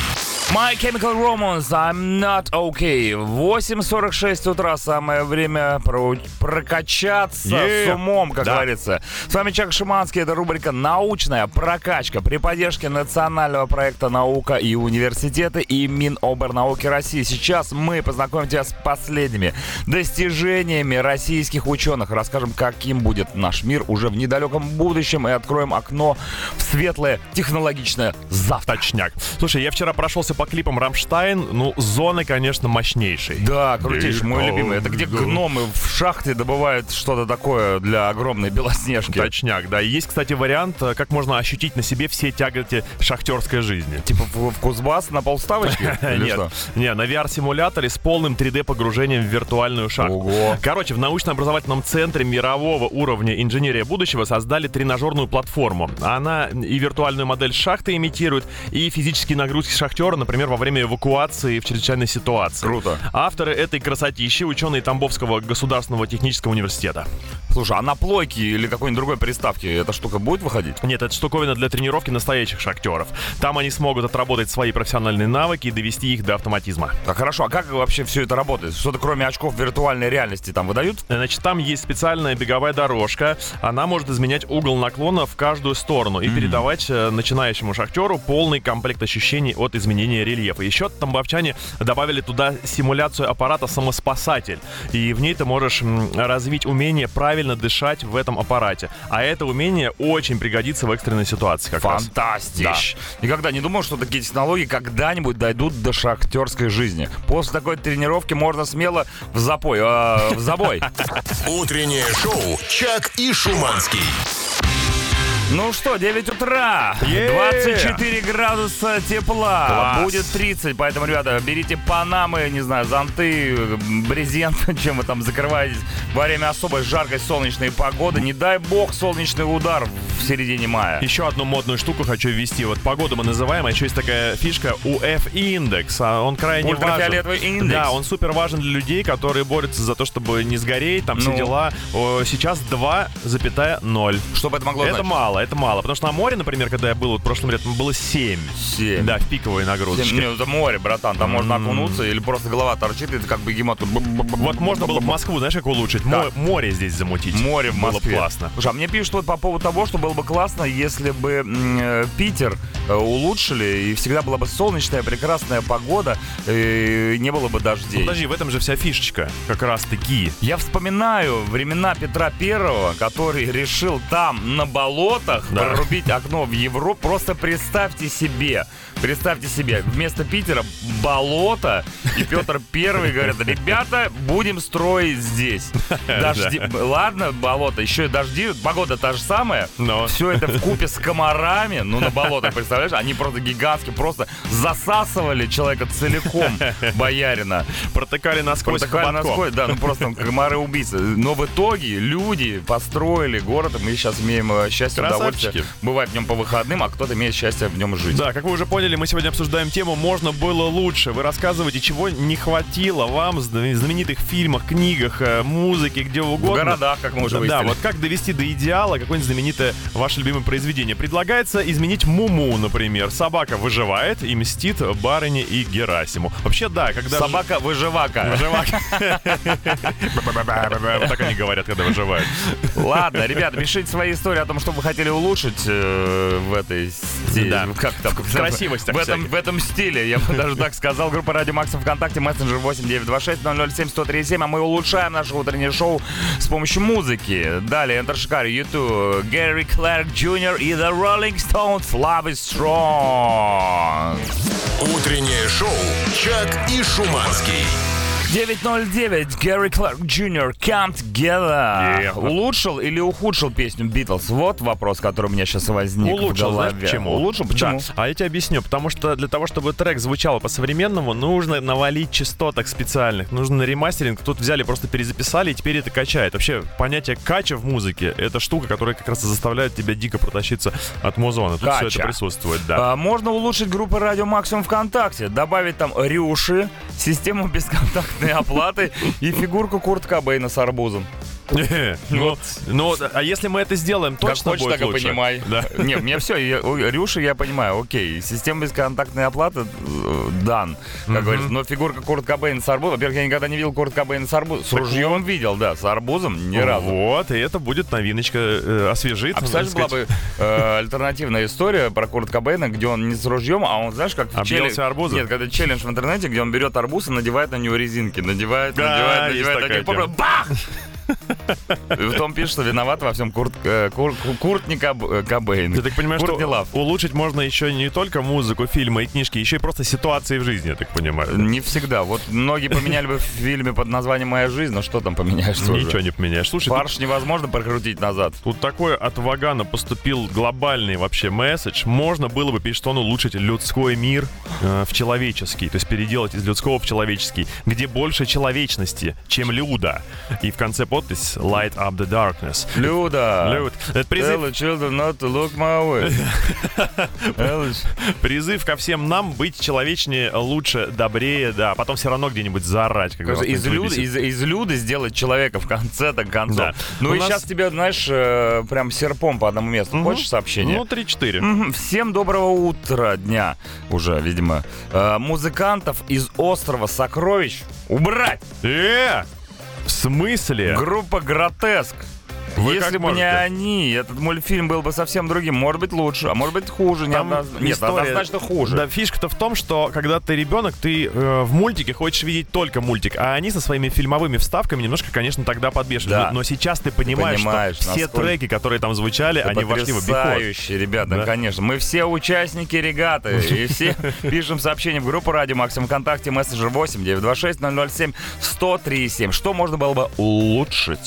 My Chemical Romance, I'm not okay. 8.46 утра, самое время про- прокачаться Yeah. с умом, как Да. говорится. С вами Чак Шиманский, это рубрика «Научная прокачка» при поддержке национального проекта «Наука и университеты» и Миноборнауки России. Сейчас мы познакомим тебя с последними достижениями российских ученых. Расскажем, каким будет наш мир уже в недалеком будущем и откроем окно в светлое технологичное завтра. Точняк. Слушай, я вчера прошелся по клипам Рамштайн. Ну, зоны, конечно, мощнейшие. Да, крутейший, мой любимый. Это где гномы в шахте добывают что-то такое для огромной белоснежки. Точняк, да. И есть, кстати, вариант, э, как можно ощутить на себе все тяготи шахтерской жизни. Типа в, в Кузбасс на полставочки? Или Нет, не, на VR-симуляторе с полным 3D-погружением в виртуальную шахту. Короче, в научно-образовательном центре мирового уровня инженерия будущего создали тренажерную платформу. Она и виртуальную модель шахты имитирует, и физические нагрузки шахтера, например, во время эвакуации в чрезвычайной ситуации. Круто. Авторы этой красотищи — ученые Тамбовского государственного технического университета. Слушай, а на плойке или какой-нибудь другой приставке эта штука будет выходить? Нет, это штуковина для тренировки настоящих шахтеров. Там они смогут отработать свои профессиональные навыки и довести их до автоматизма. Так, хорошо, а как вообще все это работает? Что-то кроме очков виртуальной реальности там выдают? Значит, там есть специальная беговая дорожка. Она может изменять угол наклона в каждую сторону и передавать э, начинающему шахтеру полный комплект ощущений от изменения рельефа. Еще тамбовчане добавили туда симуляцию аппарата «Самоспасатель». И в ней ты можешь развить умение правильно дышать в этом аппарате. А это умение очень пригодится в экстренной ситуации как раз. Фантастич! Никогда не думал, что такие технологии когда-нибудь дойдут до шахтерской жизни. После такой тренировки можно смело в запой, э, в забой. Утреннее шоу «Чак и Шуманский». Ну что, 9 утра, Е! 24 градуса тепла, Класс. будет 30, поэтому, ребята, берите панамы, не знаю, зонты, брезент, чем вы там закрываетесь во время особой жаркой солнечной погоды. Не дай бог солнечный удар в середине мая. Еще одну модную штуку хочу ввести. Вот погоду мы называем, а еще есть такая фишка UF-индекс. А Он крайне важен. Ультрафиолетовый индекс. Да, он супер важен для людей, которые борются за то, чтобы не сгореть, там все Ну. дела. О, Сейчас 2,0. Что бы это могло Это значить? мало, это мало. Потому что на море, например, когда я был вот прошлым летом, было 7. Семь. Да, в пиковой Семь. нагрузочке. Не, это море, братан, там можно окунуться или просто голова торчит, и ты как бегемот. тут Вот можно было в Москву, знаешь, как улучшить? Да. Море здесь замутить. Море в Было Москве. бы классно. Слушай, а мне пишут вот по поводу того, что было бы классно, если бы э, Питер э, улучшили, и всегда была бы солнечная, прекрасная погода, и не было бы Ну, дождей. подожди, в этом же вся фишечка. Как раз таки. Я вспоминаю времена Петра Первого, который решил там, на болотах, Да. прорубить окно в Европу. Просто представьте себе, Представьте себе, вместо Питера болото, и Петр Первый говорит, ребята, будем строить здесь. Дожди, ладно, болото, еще и дожди, погода та же самая, Но. все это в купе с комарами, ну на болото, представляешь, они просто гигантские, просто засасывали человека целиком, боярина. Протыкали насквозь хоботком. насквозь, да, ну просто комары убийцы. Но в итоге люди построили город, и мы сейчас имеем э, счастье, удовольствие бывать в нем по выходным, а кто-то имеет счастье в нем жить. Да, как вы уже поняли, мы сегодня обсуждаем тему «Можно было лучше». Вы рассказываете, чего не хватило вам в зна- знаменитых фильмах, книгах, э, музыке, где В угодно. городах, как мы уже Да, выяснили. вот как довести до идеала какое-нибудь знаменитое ваше любимое произведение. Предлагается изменить Муму, например. Собака выживает и мстит барыне и Герасиму. Вообще, да, когда... ж- Собака-выживака. Выживака. Вот так они говорят, когда выживают. Ладно, ребята, пишите свои истории о том, что вы хотели улучшить э, в этой. Да. Как там? В красивостях В этом, в этом стиле, я бы даже так сказал. Группа Радио Макс ВКонтакте, мессенджер 8926 007 137, а мы улучшаем наше утреннее шоу с помощью музыки. Далее, Enter Shikari, U2, Gary Clark Junior и The Rolling Stones Love is Strong. Утреннее шоу «Чак и Шуманский». 909, Gary Clark Junior, Come Together. Yeah. Улучшил или ухудшил песню Битлз? Вот вопрос, который у меня сейчас возник Улучшил, в знаешь голове. почему? Улучшил? Почему? Да. А я тебе объясню. Потому что для того, чтобы трек звучал по-современному, нужно навалить частоток специальных. Нужно ремастеринг. Тут взяли, просто перезаписали, и теперь это качает. Вообще, понятие кача в музыке — это штука, которая как раз и заставляет тебя дико протащиться от музона. Тут все Кача. это присутствует, да. А, можно улучшить группы Радио Максимум ВКонтакте, добавить там рюши, систему бесконтактной оплаты и фигурку Курт Кобейна с арбузом. Ну, ну, а если мы это сделаем, точно как хочешь, будет так и лучше. понимай. Да. Не, мне все, Рюши я понимаю, окей. Система бесконтактной оплаты э, дан, как говорится. Но фигурка Курт Кобейн с арбузом, во-первых, я никогда не видел Курт Кобейн с арбузом. С ружьем видел, да, с арбузом ни разу. Вот, и это будет новиночка, э, освежит. А представляешь, так была бы э, альтернативная история про Курт Кобейна, где он не с ружьем, а он, знаешь, как Объелся челлен- арбузом? Нет, когда челлендж в интернете, где он берет арбуз и надевает на него резинки. Надевает, Да, надевает, надевает, тема. бах! В том пишет, что виноват во всем Курт, э, Кур- Ку- Курт не Коб- Кобейн. Я так понимаю, Курт что не Лав. улучшить можно еще не только музыку, фильмы и книжки, еще и просто ситуации в жизни, я так понимаю. Не всегда. Вот многие поменяли бы в фильме под названием «Моя жизнь», но что там поменяешь? Ничего не поменяешь. Слушай, тут, Фарш невозможно прокрутить назад. тут такой от Вагана поступил глобальный вообще месседж. Можно было бы, пишет он, улучшить людской мир э, в человеческий. То есть переделать из людского в человеческий, где больше человечности, чем люда. И в конце подпись Light up the darkness. Люда! Люд. Это призыв the children not to look my way. Призыв ко всем нам быть человечнее, лучше, добрее, да. Потом все равно где-нибудь заорать, когда вас Из, люд, из, из люды сделать человека в конце так концов. Да. Ну У и нас- сейчас тебе, знаешь, э, прям серпом по одному месту. Мгм. Хочешь сообщение? Ну, 3-4. Мгм. Всем доброго утра, дня уже, видимо. Э, музыкантов из острова Сокровищ убрать. Э! В смысле? Группа Гротеск. Вы Если бы не они, этот мультфильм был бы совсем другим. Может быть лучше, а может быть хуже. Не Там одноз- Нет, однозначно хуже. Да, фишка-то в том, что когда ты ребенок, ты э, в мультике хочешь видеть только мультик, а они со своими фильмовыми вставками немножко, конечно, тогда подбешивали. Да. Но, сейчас ты понимаешь, понимаешь, что все насколько- треки, которые там звучали, Это они вошли в обиход. ребята, Да. конечно. Мы все участники регаты. И все пишем сообщение в группу Радио Максим ВКонтакте, мессенджер 8 926 007 103,7. Что можно было бы улучшить?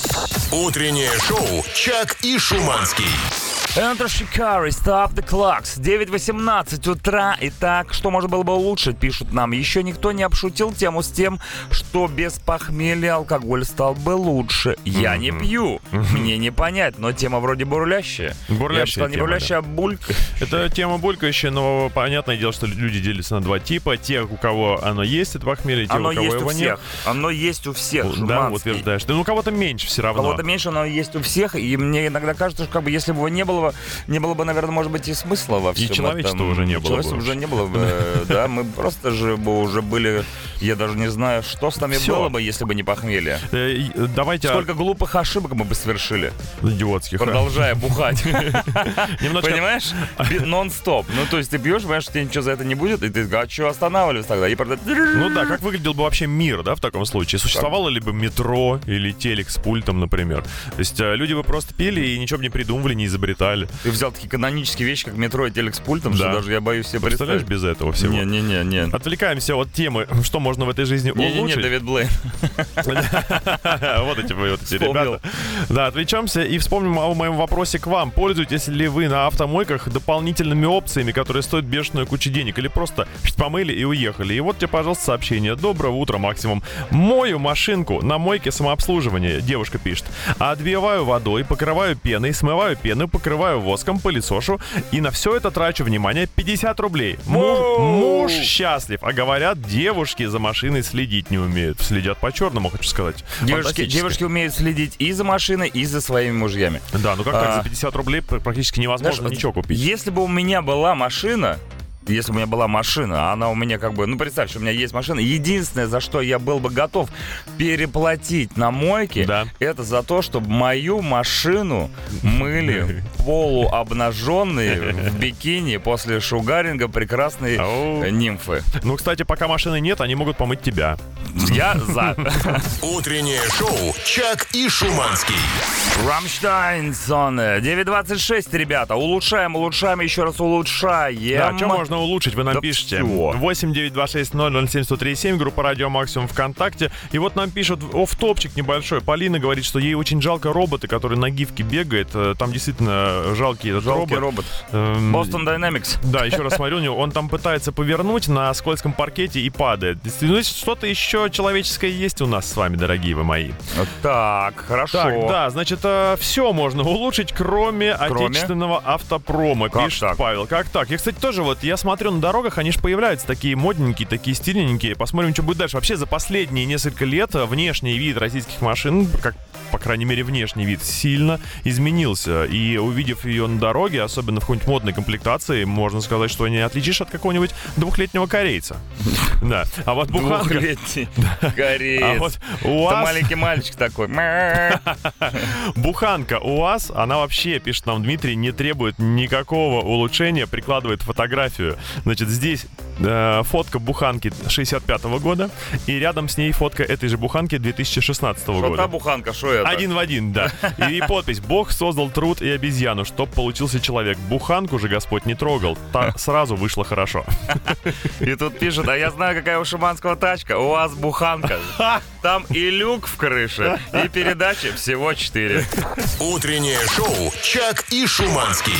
Утреннее шоу «Чак и Шуманский». Enter Shikari, Stop the Clocks. 9.18 утра. Итак, что можно было бы улучшить, пишут нам. Еще никто не обшутил тему с тем, что без похмелья алкоголь стал бы лучше. Я не пью. Мне не понять, но тема вроде бурлящая. Я бы Бурлящая сказал, не тема, бурлящая, а булька. Это тема булькающая, но понятное дело, что люди делятся на два типа. Те, у кого оно есть, это похмелье, те, Оно у кого есть у его всех. нет. Оно есть у всех. Да, утверждаешь. Да, ну у кого-то меньше все У равно. кого-то меньше, но есть у всех. И мне иногда кажется, что как бы если бы его не было, бы- не было бы, наверное, может быть, и смысла во всем человечества этом. уже не было бы уже не было бы. Да, мы просто же бы уже были Я даже не знаю, что с нами было бы, если бы не похмелье. Э, и, э, Давайте... Сколько глупых ошибок мы бы совершили, идиотских. продолжая бухать. Понимаешь? Нон-стоп. Ну, то есть ты пьешь, понимаешь, что тебе ничего за это не будет, и ты, а что останавливаться тогда? И. Ну да, как выглядел бы вообще мир, да, в таком случае? Существовало ли бы метро или телек с пультом, например? То есть э, люди бы просто пили и ничего бы не придумывали, не изобретали. Ты взял такие канонические вещи, как метро и телек с пультом, Да. что даже я боюсь себе Представляешь, представить. без этого всего? Не-не-не, не. Отвлекаемся от темы, что можно в этой жизни Не-не-не, улучшить. Дэвид Блейн. Вот эти вот эти ребята. Да, отвлечемся и вспомним о моем вопросе к вам. Пользуетесь ли вы на автомойках дополнительными опциями, которые стоят бешеную кучу денег, или просто помыли и уехали? И вот тебе, пожалуйста, сообщение. Доброе утро, максимум. Мою машинку на мойке самообслуживания, девушка пишет. Отбиваю водой, покрываю пеной, смываю пену, покрываю воском, пылесошу. И на все это трачу, внимание, 50 рублей. Муж, муж счастлив. А говорят, девушки за машиной следить не умеют. Следят по-черному, хочу сказать. Девушки, девушки умеют следить и за машиной, и за своими мужьями. Да, ну как так А. за 50 рублей пр- практически невозможно Знаешь, ничего купить. Если бы у меня была машина, если бы у меня была машина, а она у меня как бы, ну представь, что у меня есть машина, единственное, за что я был бы готов переплатить на мойке, Да. это за то, чтобы мою машину мыли полуобнаженные в бикини после шугаринга прекрасные Ау. нимфы. Ну, кстати, пока машины нет, они могут помыть тебя. Я за. Утреннее шоу «Чак и Шуманский». Рамштайн, Сонне. 9.26, ребята. Улучшаем, улучшаем, еще раз улучшаем. Да, что можно улучшить, вы нам Да пишите. всё. 8 926 007 137, группа Радио Максимум ВКонтакте. И вот нам пишут оф топчик небольшой. Полина говорит, что ей очень жалко робота, который на гифке бегает. Э, Там действительно жалкий этот Жалкий робот. робот. Эм, Boston Dynamics. Да, еще раз смотрю, у него- он там пытается повернуть на скользком паркете и падает. Ну, что-то еще человеческое есть у нас с вами, дорогие вы мои. Так, хорошо. Так, да, значит, все можно улучшить, кроме, Кроме? отечественного автопрома, Как пишет так? Павел. Как так? Я, кстати, тоже вот, я смотрю на дорогах, они же появляются такие модненькие, такие стильненькие. Посмотрим, что будет дальше. Вообще, за последние несколько лет внешний вид российских машин, как по крайней мере, внешний вид сильно изменился. И увидев ее на дороге, особенно в какой-нибудь модной комплектации, можно сказать, что не отличишь от какого-нибудь двухлетнего корейца. Да. А вот буханка... Двухлетний кореец. А вот Это УАЗ... маленький мальчик такой. Буханка УАЗ, она вообще, пишет нам Дмитрий, не требует никакого улучшения, прикладывает фотографию. Значит, здесь э, фотка буханки 65 года, и рядом с ней фотка этой же буханки 2016 Что та года. буханка, что это? Один в один, да. И, и подпись «Бог создал труд и обезьяну, чтоб получился человек. Буханку же Господь не трогал. Та сразу вышло хорошо». И тут пишет, а я знаю, какая у Шиманского тачка. У вас буханка. Там и люк в крыше, и передачи всего 4. Утреннее шоу «Чак и Шуманский».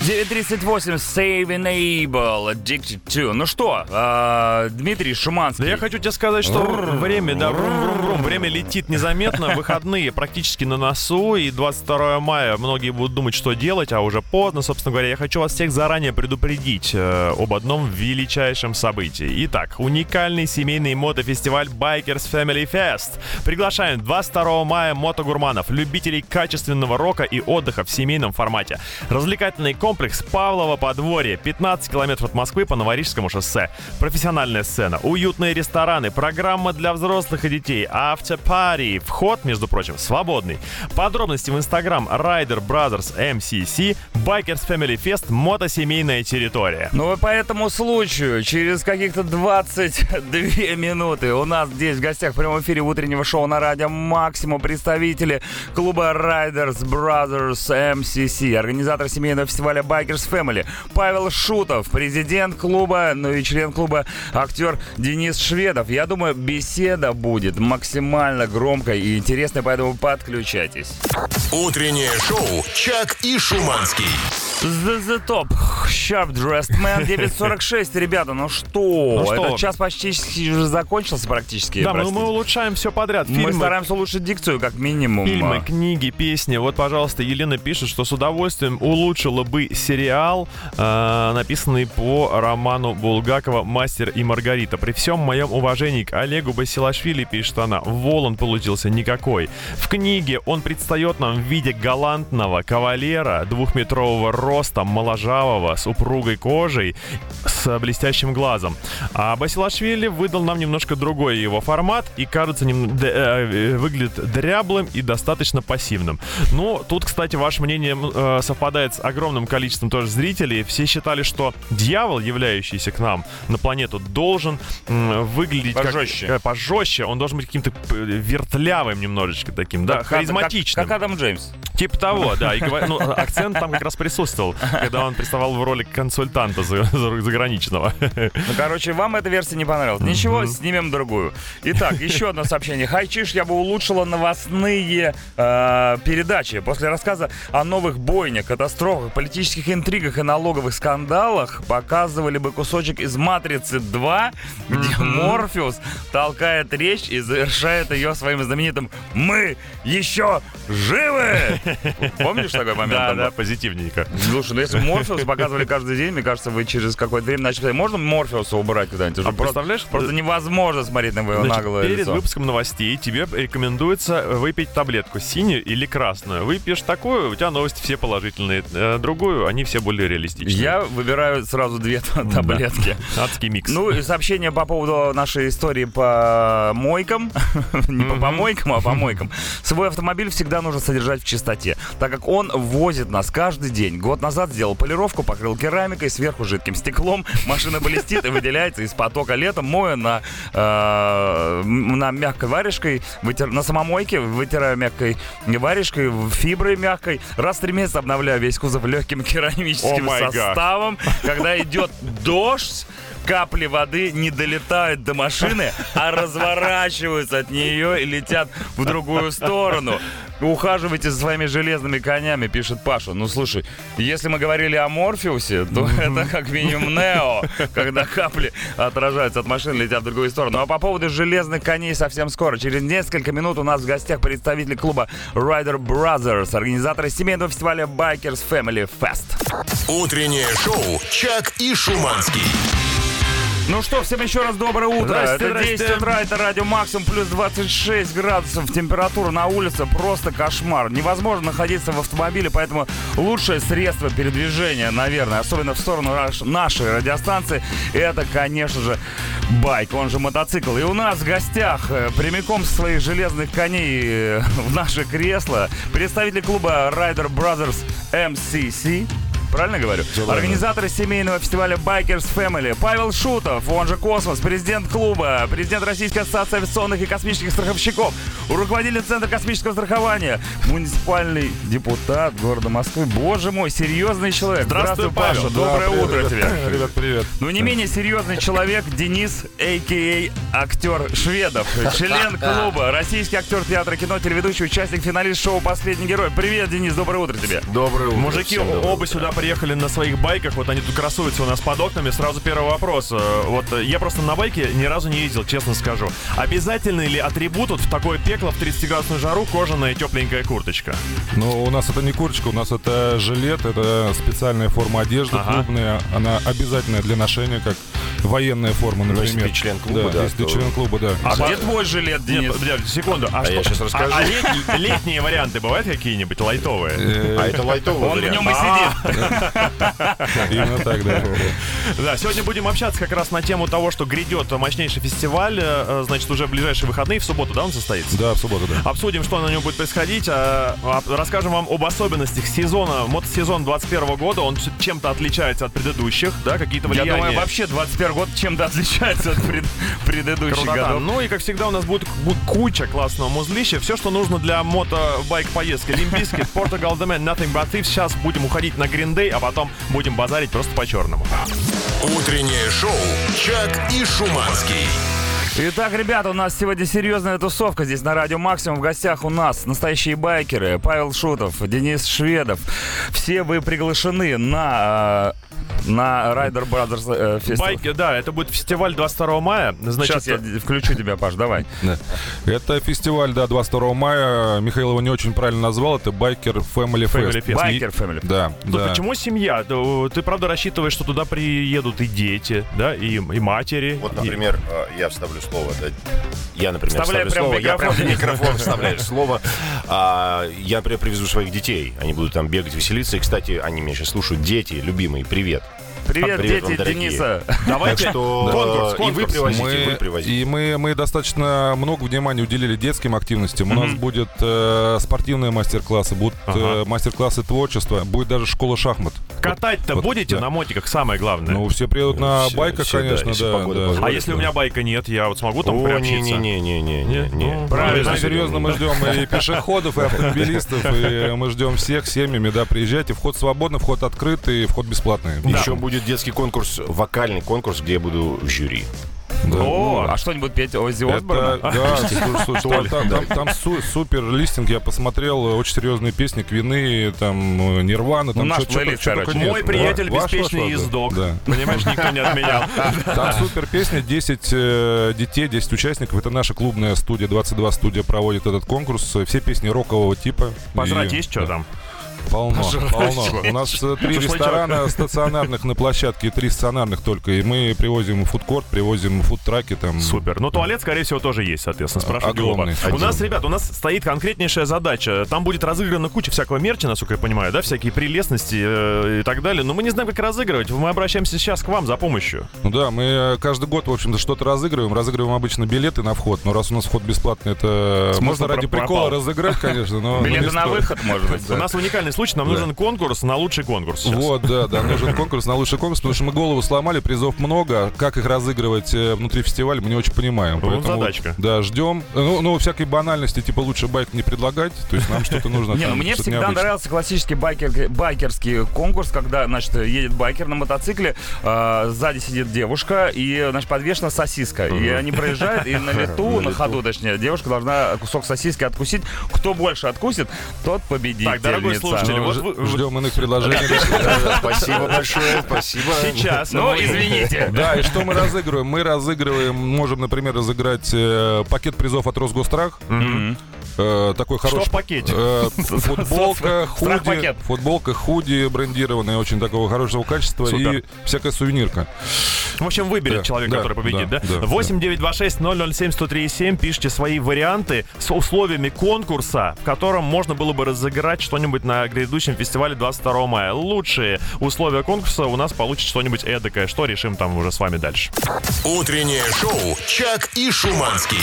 9.38, Save Enable, Addicted to. Ну что, а, Дмитрий Шиманский. Да я хочу тебе сказать, что время, да, время летит незаметно, выходные практически на носу, и 22 мая многие будут думать, что делать, а уже поздно, собственно говоря. Я хочу вас всех заранее предупредить э, об одном величайшем событии. Итак, уникальный семейный мотофестиваль Bikers Family Fest. Приглашаем 22 мая мотогурманов, любителей качественного рока и отдыха в семейном формате. Развлекательный комплекс Павлово подворье, 15 километров от Москвы по Новорижскому шоссе. Профессиональная сцена, уютные рестораны, программа для взрослых и детей, автопари. Вход, между прочим, свободный. Подробности в инстаграм Rider Brothers MCC, Bikers Family Fest, мотосемейная территория. Ну и по этому случаю, через каких-то 22 минуты у нас здесь в гостях в прямом эфире утреннего шоу на радио Максимум представители клуба Riders Brothers MCC, организатор семейного фестиваля Bikers Family, Павел Шутов, президент клуба, ну и член клуба актер Денис Шведов. Я думаю, беседа будет максимально громкой и интересной, поэтому подключайтесь. Утреннее шоу «Чак и Шуманский». The, the Top, Sharp Dressed Man, 9.46, ребята, ну что? Ну что? Этот час почти уже закончился практически, Да, мы, простите. мы улучшаем все подряд. Мы Фильмы, стараемся улучшить дикцию, как минимум. Фильмы, книги, песни. Вот, пожалуйста, Елена пишет, что с удовольствием улучшила бы сериал, э, написанный по роману Булгакова «Мастер и Маргарита». При всем моем уважении к Олегу Басилашвили, пишет она, Волан получился никакой. В книге он предстает нам в виде галантного кавалера, двухметрового роста, моложавого, с упругой кожей, с блестящим глазом. А Басилашвили выдал нам немножко другой его формат и, кажется, нем- д- э, выглядит дряблым и достаточно пассивным. Ну, тут, кстати, ваше мнение э, совпадает с огромным количеством тоже зрителей. Все считали, что дьявол, являющийся к нам на планету, должен м, выглядеть как- Пожестче. э, пожестче. Он должен быть каким-то вертлявым немножечко таким, да, Как- харизматичным. Как, как Адам Джеймс. Типа того, да. И ну, акцент там как раз присутствовал, когда он приставал в роли консультанта за- за- заграничного. Ну, короче, вам эта версия не понравилась. Ничего, снимем другую. Итак, еще одно сообщение. Хайчиш, я бы улучшила новостные э, передачи. После рассказа о новых бойнях, катастрофах, политических интригах и налоговых скандалах показывали бы кусочек из «Матрицы 2», где Морфеус толкает речь и завершает ее своим знаменитым «Мы еще живы!» Помнишь такой момент? Да, да, позитивненько. Слушай, ну если Морфеус показывали каждый день, мне кажется, вы через какое-то время начали можно Морфеуса убрать куда-нибудь? А просто, представляешь, просто невозможно смотреть на его наглое перед лицо. выпуском новостей тебе рекомендуется выпить таблетку синюю или красную. Выпьешь такую, у тебя новости все положительные. Э, Другую, они все более реалистичные. Я выбираю сразу две та- таблетки. Адский микс. Ну и сообщение по поводу нашей истории по мойкам. Не по помойкам, а по мойкам. Свой автомобиль всегда нужно содержать в чистоте, так как он возит нас каждый день. Год назад сделал полировку, покрыл керамикой, сверху жидким стеклом. Машина блестит и выделяется из потока летом. Мою на, э, на мягкой варежкой, вытер- на самомойке, вытираю мягкой варежкой, фиброй мягкой. Раз в три месяца обновляю весь кузов легким керамическим Oh составом. Когда идет дождь, капли воды не долетают до машины, а разворачиваются от нее и летят в другую сторону. Ухаживайте за своими железными конями, пишет Паша. Ну слушай, если мы говорили о Морфеусе, то это как минимум Нео, когда капли отражаются от машины, летят в другую сторону. А по поводу железных коней совсем скоро. Через несколько минут у нас в гостях представители клуба Rider Brothers, организаторы семейного фестиваля Bikers Family Fest. Утреннее шоу «Чак и Шуманский». Ну что, всем еще раз доброе утро. Здрасте, это 10 здрасте. утра, это радио Максимум, плюс 26 градусов. Температура на улице просто кошмар. Невозможно находиться в автомобиле, поэтому лучшее средство передвижения, наверное, особенно в сторону наш- нашей радиостанции, это, конечно же, байк, он же мотоцикл. И у нас в гостях э, прямиком со своих железных коней э, в наше кресло представитель клуба Rider Brothers MCC. Правильно говорю? Организаторы семейного фестиваля Bikers Family Павел Шутов, он же Космос, президент клуба, президент Российской ассоциации авиационных и космических страховщиков, руководитель Центра космического страхования, муниципальный депутат города Москвы. Боже мой, серьезный человек. Здравствуй, Паша. Павел. Доброе привет, утро тебе. Ребят, привет. Ну, не менее серьезный человек Денис, а.к.а. актер Шведов, член клуба, российский актер театра кино, телеведущий, участник, финалист шоу «Последний герой». Привет, Денис, доброе утро тебе. Доброе утро. Мужики оба сюда приехали на своих байках, вот они тут красуются у нас под окнами. Сразу первый вопрос. Э, Вот э, я просто на байке ни разу не ездил, честно скажу. Обязательный ли атрибут вот в такое пекло в 30-градусную жару кожаная тепленькая курточка? Но у нас это не курточка, у нас это жилет, это специальная форма одежды Ага. клубная. Она обязательная для ношения, как военная форма, например. если ты член клуба, да, если ты то- член клуба, да. А где твой жилет, Нет, подожди, секунду. А, что- я щас расскажу. А, а летние, летние варианты бывают какие-нибудь лайтовые? А это лайтовый Он в нем и сидит. Именно так, да. Да, сегодня будем общаться как раз на тему того, что грядет мощнейший фестиваль. э, Значит, уже в ближайшие выходные, в субботу, да, он состоится? Да, в субботу, да. Обсудим, что на нем будет происходить. а, а, Расскажем вам об особенностях сезона, мотосезон 21 года. Он чем-то отличается от предыдущих, да, какие-то Я влияния. думаю, вообще 21 год чем-то отличается от пред- предыдущих Крутота. годов. Ну и, как всегда, у нас будет ку- куча классного музлища. Все, что нужно для мотобайк поездки. Limp Bizkit, Portugal The Man, Nothing But Thieves. Сейчас будем уходить на Green Day, а потом будем базарить просто по-черному. Утреннее шоу «Чак и Шуманский». Итак, ребята, у нас сегодня серьезная тусовка здесь на Радио Максимум. В гостях у нас настоящие байкеры. Павел Шутов, Денис Шведов. Все вы приглашены на на Rider Brothers э, фестиваль. Байки, да, это будет фестиваль 22 мая. Значит, Сейчас я включу тебя, Паш, давай. Да. Это фестиваль, да, 22 мая. Михаил его не очень правильно назвал. Это Байкер Family Family Fest. Fest. Байкер Family. Да, да. почему семья? Ты правда рассчитываешь, что туда приедут и дети, да, и, и матери. Вот, например, э, я вставлю слово. да. Я, например, Вставляй вставлю прям слово. Я прям микрофон. в микрофон вставляю слово. А, Я, например, привезу своих детей. Они будут там бегать, веселиться. И, кстати, они меня сейчас слушают. Дети, любимые, привет. Привет, Привет вам, дети дорогие. Диниса. Давайте Так что конкурс, э, конкурс. и вы привозите, вы Мы, привозите. и мы, мы достаточно много внимания уделили детским активностям. У нас будет э, спортивные мастер-классы, будут э, Ага. мастер-классы творчества, будет даже школа шахмат. Катать-то Вот, будете да. на мотиках, самое главное. Ну, все приедут на Все- байках, все, да, конечно, если да. да. позволит. а если у меня байка нет, я вот смогу там О, приобщиться? не-не-не-не-не. Нет? Ну, правильно. Ну, серьезно, мы ждем и пешеходов, и автомобилистов, и мы ждем всех семьями, да, приезжайте, вход свободный, вход открытый, вход бесплатный. Еще будет детский конкурс, вокальный конкурс, где я буду в жюри. Да. О, а что-нибудь петь Оззи Это, Осборна? да, там, там- там су- супер листинг, я посмотрел, очень серьезные песни, Квины, там, э, Нирвана, Ну, там, наш плейлист, короче. Мой приятель беспечный ездок. Понимаешь, никто не отменял. Там супер песня, 10 э, детей, 10 участников. Это наша клубная студия, 22 студия проводит этот конкурс. Все песни рокового типа. Пожрать есть что там? Полно, полно. У нас э, три ресторана стационарных на площадке, три стационарных только. И мы привозим фудкорт, привозим фудтраки там. Супер. Ну, туалет, скорее всего, тоже есть, соответственно. Спрашивать глупо. Огромный. У нас, ребят, у нас стоит конкретнейшая задача. Там будет разыграна куча всякого мерча, насколько я понимаю, да, всякие прелестности э, и так далее. Но мы не знаем, как разыгрывать. Мы обращаемся сейчас к вам за помощью. Ну да, мы э, каждый год, в общем-то, что-то разыгрываем. Разыгрываем обычно билеты на вход. Но раз у нас вход бесплатный, это Смысл можно ради пропал. прикола разыграть, конечно, но... но Билеты на выход, может быть. У нас уникальный случай, нам Да. нужен конкурс на лучший конкурс. сейчас. Вот, да, да, нужен конкурс на лучший конкурс, потому что мы голову сломали, призов много. Как их разыгрывать э, внутри фестиваля, мы не очень понимаем. Ну, Поэтому, задачка. Да, ждем. Ну, ну, всякой банальности, типа лучше байк не предлагать. То есть нам что-то нужно. Не, ну мне всегда нравился классический байкер, байкерский конкурс, когда, значит, едет байкер на мотоцикле, а, сзади сидит девушка и, значит, подвешена сосиска. И они проезжают, и на лету, на ходу, точнее, девушка должна кусок сосиски откусить. Кто больше откусит, тот победитель. Так, дорогой слушатель, Ну, вот вы- Ждем иных предложений. Спасибо большое, спасибо. сейчас. Ну, извините. Да, и что мы разыгрываем? Мы разыгрываем, можем, например, разыграть э, пакет призов от Росгострах. Мгм. Э, такой Что хороший. в пакете? Э, футболка, худи, футболка, худи брендированная, очень такого хорошего качества Супер. и всякая сувенирка. В общем, выберет Да, человек, да, который победит, да? да, да, 8 926 007 137 пишите свои варианты с условиями конкурса, в котором можно было бы разыграть что-нибудь на грядущем фестивале 22 мая. Лучшие условия конкурса у нас получит что-нибудь эдакое. Что решим там уже с вами дальше. Утреннее шоу «Чак и Шуманский».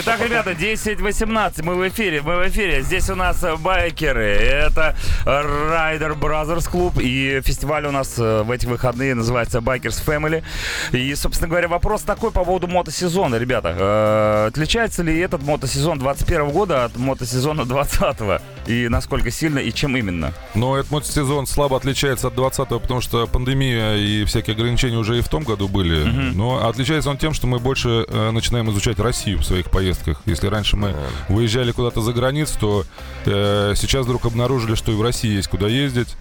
Итак, ребята, 10-18, мы в эфире, мы в эфире. Здесь у нас э, байкеры, это Rider Brothers клуб, и фестиваль у нас э, в эти выходные называется Bikers Family. И, собственно говоря, вопрос такой по поводу мотосезона, ребята. Э, Отличается ли этот мотосезон 21 года от мотосезона 20 И насколько сильно, и чем именно? Но этот мотосезон слабо отличается от 20-го, потому что пандемия и всякие ограничения уже и в том году были. Но отличается он тем, что мы больше начинаем изучать Россию в своих поездках. Если раньше мы выезжали куда-то за границу, то э, сейчас вдруг обнаружили, что и в России есть куда ездить.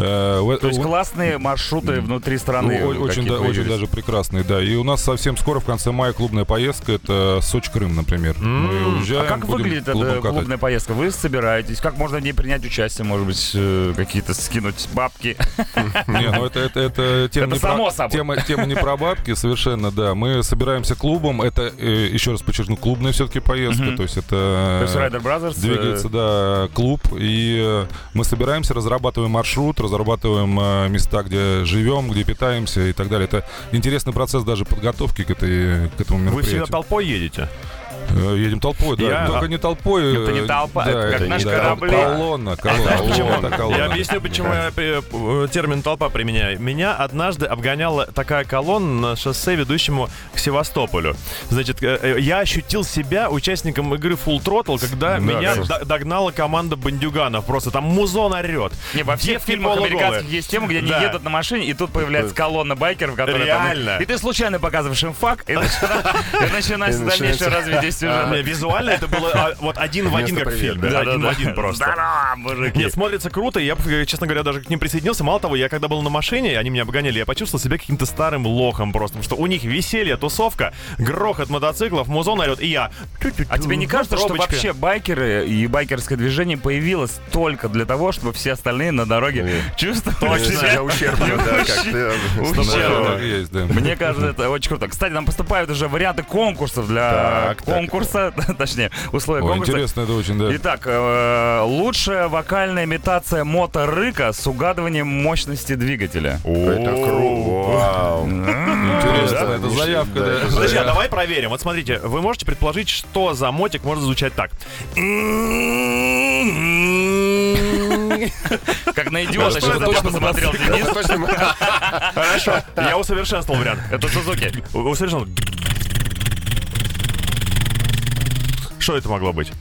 Э, в- То есть классные маршруты внутри страны. Ну, очень, да- очень даже прекрасный, да. И у нас совсем скоро, в конце мая, клубная поездка. Это Сочи-Крым, например. Мы М, уезжаем, А как выглядит эта клубная поездка? Вы собираетесь? Как можно в ней принять участие? Может быть, э, какие-то скинуть бабки? Не, ну это, это, это тема, Это не само про, собой. тема, тема не про бабки, совершенно, да. Мы собираемся клубом. Это, э, еще раз подчеркну, клубная все-таки поездка. Мгм. То есть это... То есть Rider Brothers... э, Двигается, да, клуб, и э, мы собираемся, разрабатываем маршрут, разрабатываем э, места, где живем, где питаемся и так далее. Это интересный процесс даже подготовки к, этой, к этому Вы всегда мероприятию. толпой едете? Э, Едем толпой, да. Я- Только не толпой. э, Это не толпа, да, это как не наши толпа, корабли. Колонна, колонна. Почему? Это колонна. Я объясню, почему я э, термин толпа применяю. Меня однажды обгоняла такая колонна на шоссе, ведущему к Севастополю. Значит, я ощутил себя участником игры Full Throttle, когда Да, меня до- догнала команда бандюганов. Просто там музон орет. Не, во всех Девки фильмах полуголые. американских есть тема, где они Да. едут на машине, и тут появляется колонна байкеров, которые там- Реально. И ты случайно показываешь им факт, и начинается дальнейшее развитие сюжет. Не, Визуально это было а, вот один в один, как в привет, фильме. да. Один в один просто. Здорово, мужики. Нет, смотрится круто. и Я, честно говоря, даже к ним присоединился. Мало того, я когда был на машине, они меня обгоняли, я почувствовал себя каким-то старым лохом просто. Потому что у них веселье, тусовка, грохот мотоциклов, музон орет, и я... А тебе не кажется, что вообще байкеры и байкерское движение появилось только для того, чтобы все остальные на дороге чувствовали себя ущербно. Мне кажется, это очень круто. Кстати, нам поступают уже варианты конкурсов для так. Конкурса, точнее, условия конкурса. интересно это очень, да. Итак, э, лучшая вокальная имитация моторыка с угадыванием мощности двигателя. Это круто. Вау. Интересно, это заявка, Да, Подожди, а давай проверим. Вот смотрите, вы можете предположить, что за мотик может звучать так. Как на идиота сейчас точно посмотрел Денис. Хорошо, я усовершенствовал вариант. Это Сузуки. Усовершенствовал. Что это могло быть?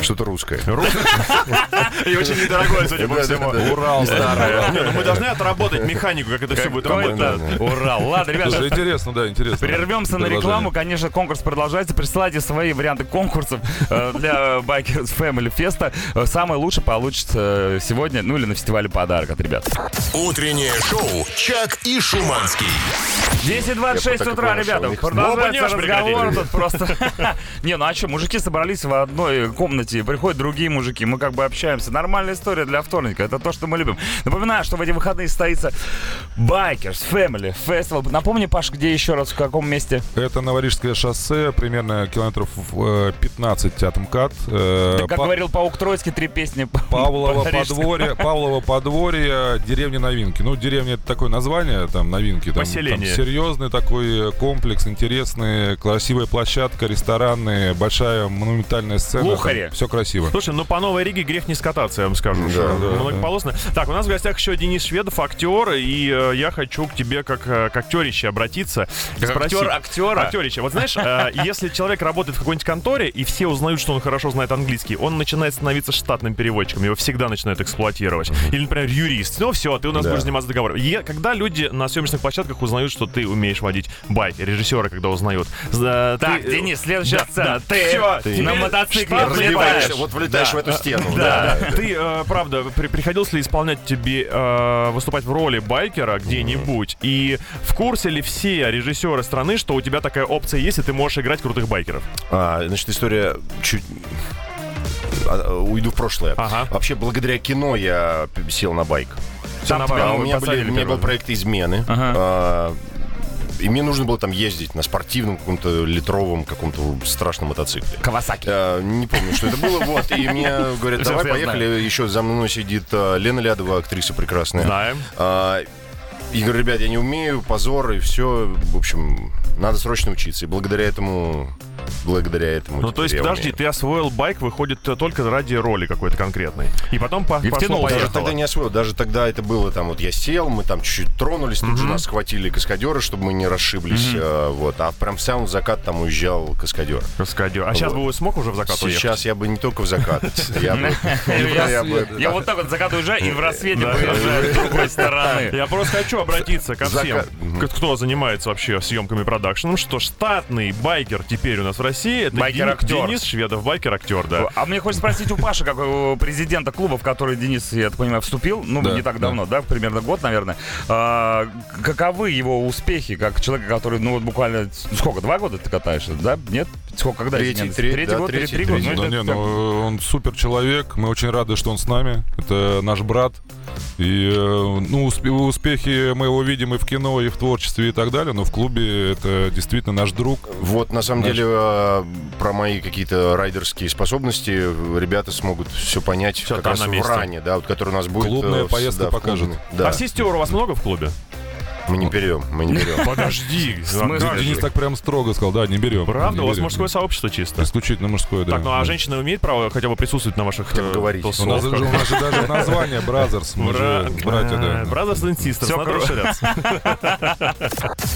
Что-то русское. И очень недорогое, судя по всему. Урал ну мы должны отработать механику, как это все будет работать. Урал. Ладно, ребята, интересно, да, интересно. Прервемся на рекламу. Конечно, конкурс продолжается. Присылайте свои варианты конкурсов э, для Bikers Family Festa. Э, Самый лучший получится э, сегодня, ну или на фестивале подарок от ребят. Утреннее шоу «Чак и Шуманский». 10.26 Я так и утра, ребята. Продолжается разговор тут просто. Не, ну а что, мужики собрались в одной комнате, приходят другие мужики, мы как бы общаемся. Нормальная история для вторника, это то, что мы любим. Напоминаю, что в эти выходные состоится Bikers Family Festival. Напомни, Паш, где еще раз, в каком месте? Это Новорижское шоссе, примерно километров э, 15 от МКАД. Э, Как Па- говорил Паук Тройский, три песни. Павлово по-рижски. подворье, Павлово подворье, деревня Новинки. Ну, деревня это такое название, там Новинки. Там, Поселение. там серьезный такой комплекс, интересный, красивая площадка, рестораны, большая монументальная сцена. Глухари. Все красиво. Слушай, ну по Новой Риге грех не скататься, я вам скажу. Да, да, многополосно. Так, у нас в гостях еще Денис Шведов, актер, и э, я хочу к тебе как э, к актерище обратиться. Как Спросить- актер актера? Актерище. Вот знаешь, э, если человек работает в какой-нибудь конторе, и все узнают, что он хорошо знает английский, он начинает становиться штатным переводчиком, его всегда начинают эксплуатировать. Или, например, юрист. Ну все, ты у нас Да. будешь заниматься договором. Когда люди на съемочных площадках узнают, что ты умеешь водить байк, режиссеры, когда узнают. За- Так, ты- Денис, следующая Да, сцена. да. Ты, Всё, на теперь мотоцикле. Влетаешь, вот влетаешь в эту стену. Да, да. Ты, э, правда, при- приходилось ли исполнять тебе э, выступать в роли байкера где-нибудь? И в курсе ли все режиссеры страны, что у тебя такая опция есть, и ты можешь играть крутых байкеров? А, значит, история чуть... а, Уйду в прошлое. Ага. Вообще, благодаря кино я сел на байк. Сам Там тебя А, у меня, были- у меня был проект измены. Ага. А, И мне нужно было там ездить на спортивном каком-то литровом каком-то страшном мотоцикле. Кавасаки. А, не помню, что это было. Вот, и мне говорят, давай поехали. Еще за мной сидит а, Лена Лядова, актриса прекрасная. Знаем. А, И говорю, ребят, я не умею, позор, и все. В общем, надо срочно учиться. И благодаря этому... Благодаря этому... Ну, то есть, подожди, умею. ты освоил байк, выходит, э, только ради роли какой-то конкретной. И потом по И пошло втянул. Даже тогда не освоил. Даже тогда это было там, вот я сел, мы там чуть-чуть тронулись, тут же нас схватили каскадеры, чтобы мы не расшиблись. а, вот. А прям в самый закат там уезжал каскадер. Каскадер. А сейчас бы смог уже в закат уехать? Сейчас я бы не только в закат. Я вот так вот закат уезжаю и в рассвете выезжаю с другой стороны. Я просто хочу обратиться ко всем, кто занимается вообще съемками продакшеном, что штатный байкер теперь у нас в России это Байкер-актер. Ден- Денис Шведов, байкер-актер, да. А мне хочется спросить у Паши, как у президента клуба, в который Денис, я так понимаю, вступил, ну, Да, не так да. давно, да, примерно год, наверное. А, каковы его успехи, как человека, который, ну, вот буквально, сколько, два года ты катаешься, да? Нет? Сколько, когда? Третий, третий, третий да, год, третий, три года? Ну, Да это не, как- ну, он супер человек, мы очень рады, что он с нами. Это наш брат. И э, ну, усп- успехи мы его видим и в кино, и в творчестве, и так далее, но в клубе это действительно наш друг. Вот, на самом Наш- деле, э, про мои какие-то райдерские способности ребята смогут все понять Всё как раз в ране, да, вот, который у нас будет. Клубная э, в- поездка да, покажет. Да, А сестер у вас много в клубе? Мы не берем, мы не берем. Подожди. Денис так прям строго сказал, да, не берем. Правда? У вас мужское сообщество чисто? Исключительно мужское, да. Так, ну а Да. женщина имеет право хотя бы присутствовать на ваших Хотя бы э, говорить. У нас, же, даже название Brothers, мы же братья, да. Brothers and Sisters, Всё надо расширяться.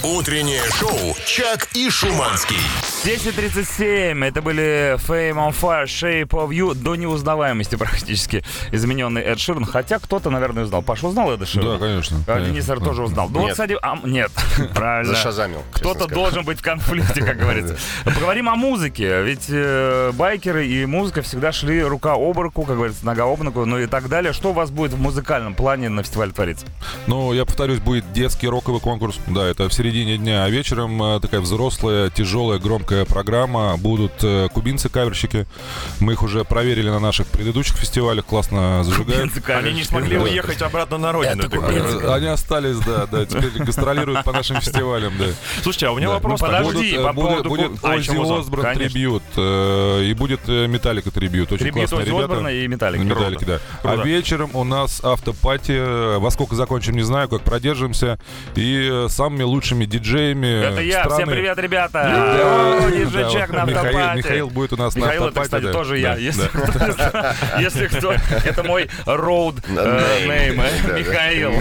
Утреннее шоу «Чак и Шуманский». 10.37. Это были Fame on Fire, Shape of You. До неузнаваемости практически измененный Эд Ширн. Хотя кто-то, наверное, узнал. Паша узнал Эда Ширна? Да, конечно. А. Денис тоже узнал. Ну, Нет, кстати, а, нет, правильно. Зашазамил. Кто-то должен быть в конфликте, как говорится. Поговорим о музыке. Ведь э, байкеры и музыка всегда шли рука об руку, как говорится, нога об ногу, ну и так далее. Что у вас будет в музыкальном плане на фестивале твориться? Ну, я повторюсь, будет детский роковый конкурс. Да, это в середине дня. А вечером э, такая взрослая, тяжелая, громкая программа. Будут э, кубинцы-каверщики. Мы их уже проверили на наших предыдущих фестивалях. Классно зажигают. Они не смогли Да. уехать обратно на родину. Они остались, да, да, теперь гастролируют по нашим фестивалям, да. Слушайте, а у меня Да. вопрос Ну, подожди. Будут, э, по будет, поводу будет А, Оззи Осборн конечно. трибют, э, и будет э, Металлика трибют. Очень Трибют классные Оззи ребята. Осборна и Металлики. Металлики, да. Круто. А вечером у нас автопати. Во сколько закончим, не знаю, как продержимся. И э, самыми лучшими диджеями Это я. страны. Всем привет, ребята. Да, диджей-чек на Михаил, автопате. Михаил будет у нас на Михаил, это, кстати, да. тоже Да, я. Если, кто, это мой роуд Name. нейм. Михаил.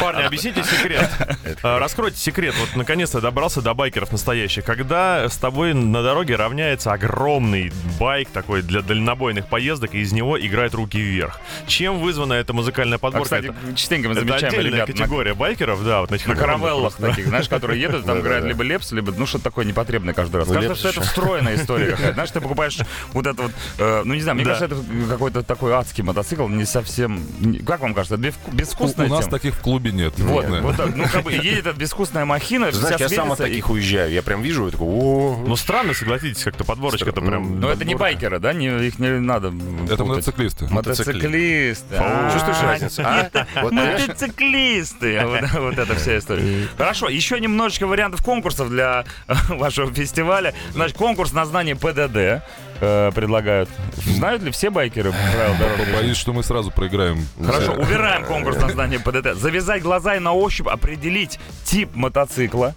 Парни, объясните секрет. А, Раскройте секрет. Вот наконец-то добрался до байкеров настоящих. Когда с тобой на дороге равняется огромный байк такой для дальнобойных поездок, и из него играют руки вверх. Чем вызвана эта музыкальная А, подборка? кстати, это, частенько мы это замечаем отдельная ребят на- категория байкеров, да, вот на этих на каравеллах таких, знаешь, которые едут, там играют либо лепс, либо, ну, что-то такое непотребное каждый раз. Кажется, что это встроенная история какая-то. Знаешь, ты покупаешь вот это вот, э, ну, не знаю, мне кажется, это какой-то такой адский мотоцикл, не совсем... не- Как вам кажется, это безвку- У, безвкусная у нас таких в клубе нет. Вот, Да. вот так. Ну, как бы едет эта безвкусная махина, Знаешь, вся я сам от таких уезжаю. Я прям вижу, и такой, о Ну, странно, согласитесь, как-то подборочка-то прям... Но это не байкеры, да? Не, их не надо Это мотоциклисты. Мотоциклисты. А, Чувствуешь разницу? А? Мотоциклисты. Вот, эта вся история. Хорошо, еще немножечко вариантов конкурсов для вашего фестиваля. Значит, конкурс на знание ПДД э, предлагают. Знают ли все байкеры правила дорожного? Боюсь, что мы сразу проиграем. Хорошо, убираем конкурс на знание ПДД. Завязать глаза и на ощупь определить тип мотоцикла.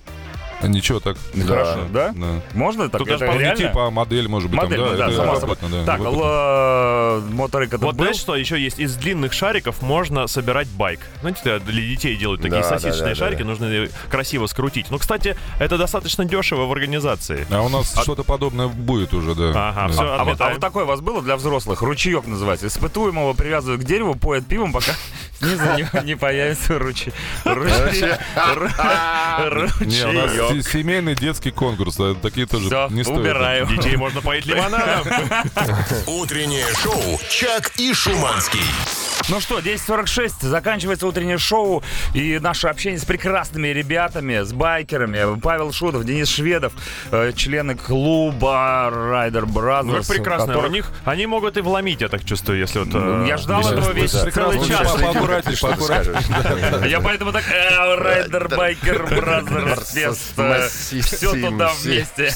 Ничего так. Хорошо, да? Да. Можно так? Тут Это даже Не реально? типа, а модель, может быть, Модель, там, ну да, да, само собой. да, Так, моторик это Вот был? знаешь, что еще есть? Из длинных шариков можно собирать байк. Знаете, для детей делают такие Да, да, сосисочные да, шарики, да. нужно красиво скрутить. Ну, кстати, это достаточно дешево в организации. А у нас что-то подобное будет уже, да. Ага, Да. всё, А вот, а вот такое у вас было для взрослых? Ручеек называется. Испытуемого привязывают к дереву, поет пивом, пока не, не появится ручей. Не, у нас семейный детский конкурс, такие тоже не стоят. убираю. Детей можно поить лимонадом. Утреннее шоу «Чак и Шуманский». Ну что, 10.46, заканчивается утреннее шоу и наше общение с прекрасными ребятами, с байкерами. Павел Шутов, Денис Шведов, э, члены клуба Rider Brothers. Ну, прекрасно. которых- У них, они могут и вломить, я так чувствую, если вот... Ну, э, Я ждал этого весь да. целый час. Я поэтому так, э, Rider Biker Brothers Fest, все туда вместе.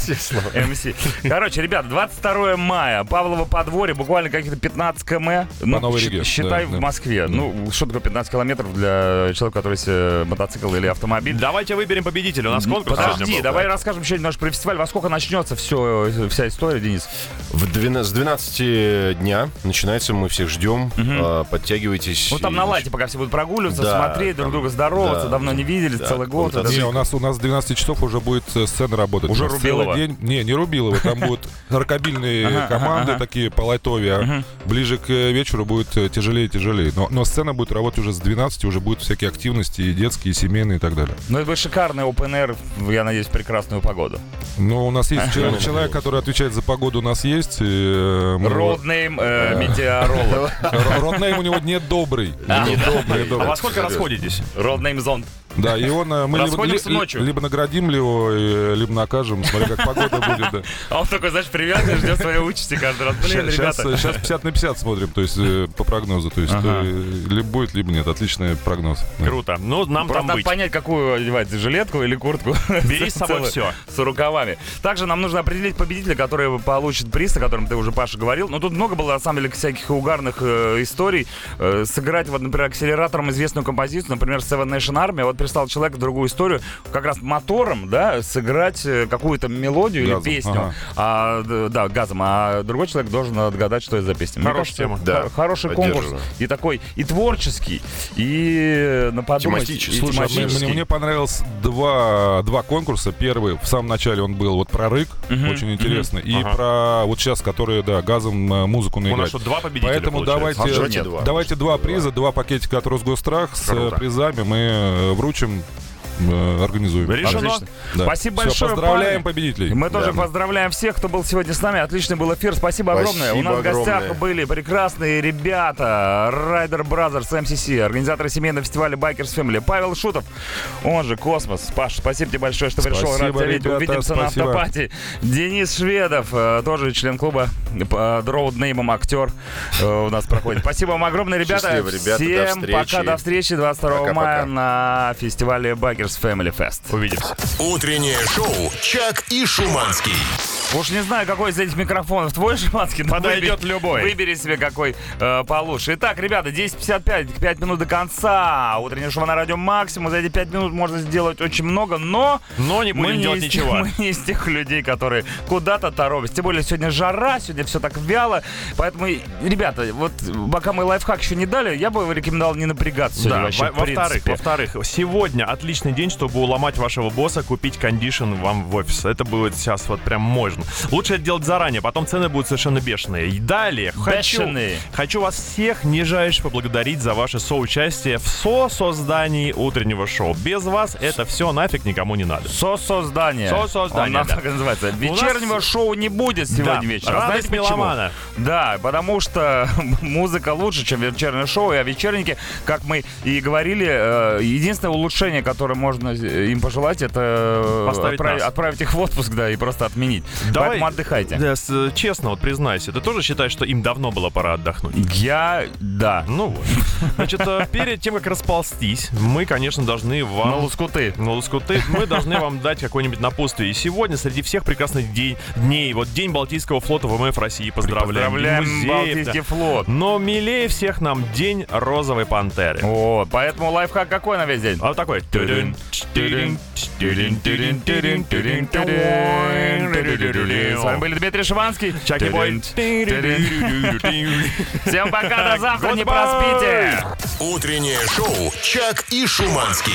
МС. Короче, ребят, 22 мая, Павлово подворье, буквально каких-то 15 км. Ну, Считай, в. Москве. Ну, что такое 15 километров для человека, который себе мотоцикл или автомобиль? Давайте выберем победителя. У нас конкурс Подожди, давай расскажем еще немножко про фестиваль. Во сколько начнется все, вся история, Денис? В 12, с 12 дня начинается, мы всех ждем. А, Подтягивайтесь. Ну, там И, на лайте, пока все будут прогуливаться, Да, смотреть, друг там, друга здороваться, да, давно не виделись, да, целый год. вот Не, у нас, у нас с 12 часов уже будет э, сцена работать. Уже Рубилова? день. Не, не Рубилова, там будут рокобильные команды такие по лайтове, ближе к э, вечеру будет э, тяжелее и тяжелее. Но, но сцена будет работать уже с 12, уже будут всякие активности, и детские, и семейные и так далее. Ну, это будет шикарный open air, я надеюсь, прекрасную погоду. Но у нас есть человек, человек, который отвечает за погоду, у нас есть. э, Roadname э, метеоролог. Роднейм у него не добрый. А, А во сколько расходитесь? Roadname зонд. Да, и он э, мы либо, ли- ночью. либо наградим его, либо накажем, смотря как погода будет. да. А он такой, знаешь, привязанный, ждет своей участи каждый раз. Блин, Сейчас, ребята. сейчас 50 на 50 смотрим, то есть по прогнозу. То есть Ага. э, либо будет, либо нет. Отличный прогноз. Круто. Ну, нам Просто там надо быть. понять, какую одевать, жилетку или куртку. Бери с собой все. С рукавами. Также нам нужно определить победителя, который получит приз, о котором ты уже, Паша, говорил. Но тут много было, на самом деле, всяких угарных э, историй. Э, сыграть, вот, например, акселератором известную композицию, например, Seven Nation Army. Вот прислал человек другую историю. Как раз мотором, да, сыграть э, какую-то мелодию Газом, или песню. ага. А, да, газом. А другой человек должен отгадать, что это за песня. Хорошая кажется, тема. Да, хо- Хороший конкурс. И такой, и творческий, и на подумать, Тематический. Слушай, а Мне, тематический. мне- мне понравилось два, два конкурса. Первый, в самом начале он был вот про рык, Мгм, очень интересно. И Ага. про вот сейчас, которые, да, газом э, музыку У нас наиграть. что, два победителя Поэтому получается? давайте, А давайте два. давайте два приза, два пакетика от Росгострах с э, Круто. призами мы э, вручим. Э, организуем. Решено. Отлично. Да. Спасибо Всё, большое, Поздравляем парни. победителей. Мы тоже Да. поздравляем всех, кто был сегодня с нами. Отличный был эфир. Спасибо, огромное. У Спасибо нас в гостях огромное. были прекрасные ребята. Rider Brothers, MCC, организаторы семейного фестиваля Bikers Family. Павел Шутов, он же Космос. Паш, спасибо тебе большое, что пришел. Рад Спасибо, тебя видеть. Увидимся на спасибо. afterparty. Денис Шведов, э, тоже член клуба под road name ом актер э, у нас проходит. Спасибо вам огромное, ребята. Счастливо, ребята, до Всем встречи. пока, до встречи 22 Пока-пока. мая на фестивале Bikers Family Fest. Увидимся. Утреннее шоу «Чак и Шуманский». Уж не знаю, какой из этих микрофонов твой, Шиманский. Подойдет выбери- любой. Выбери себе какой э, получше. Итак, ребята, 10.55, 5 минут до конца. Утреннее шоу на радио Максимум. За эти 5 минут можно сделать очень много, но... Но не мы будем делать из ничего. Мы не из тех людей, которые куда-то торопятся. Тем более сегодня жара, сегодня все так вяло. Поэтому, ребята, вот пока мы лайфхак еще не дали, я бы рекомендовал не напрягаться сегодня Да, вообще, во- во-вторых, принципе. во-вторых, сегодня отличный день, чтобы уломать вашего босса, купить кондишн вам в офис. Это будет сейчас вот прям можно. Лучше это делать заранее, потом цены будут совершенно бешеные. И далее хочу, Бешеные. хочу вас всех нижайше поблагодарить за ваше соучастие в со-создании утреннего шоу. Без вас это все нафиг никому не надо. Со-создание. Со-создание, Он да. так и называется. У нас- Вечернего шоу не будет сегодня Да, вечером. радость Знаете почему? меломана. Да, потому что музыка лучше, чем вечернее шоу. И о вечернике, как мы и говорили, э, единственное улучшение, которое можно им пожелать, это э, Поставить нас. отправить их в отпуск, да, и просто отменить. Давай- Поэтому отдыхайте. Да, с- честно, вот признайся, ты тоже считаешь, что им давно было пора отдохнуть? Я, да. Ну вот. Значит, э, перед тем, как расползтись, мы, конечно, должны вам... На лоскуты. На лоскуты. Мы должны вам дать какое-нибудь напутствие. И сегодня, среди всех прекрасных день, дней, вот День Балтийского флота ВМФ России, поздравляем. Поздравляем музеев, Балтийский да. флот. Но милее всех нам День Розовой Пантеры. О, поэтому лайфхак какой на весь день? А вот такой. Тюдин, тюдин, тюдин, тюдин, тюдин, тюдин, тюдин. С вами были Дмитрий Шиванский. Чаки Бой. Всем пока, до завтра, не проспите. Утреннее шоу «Чак и Шуманский».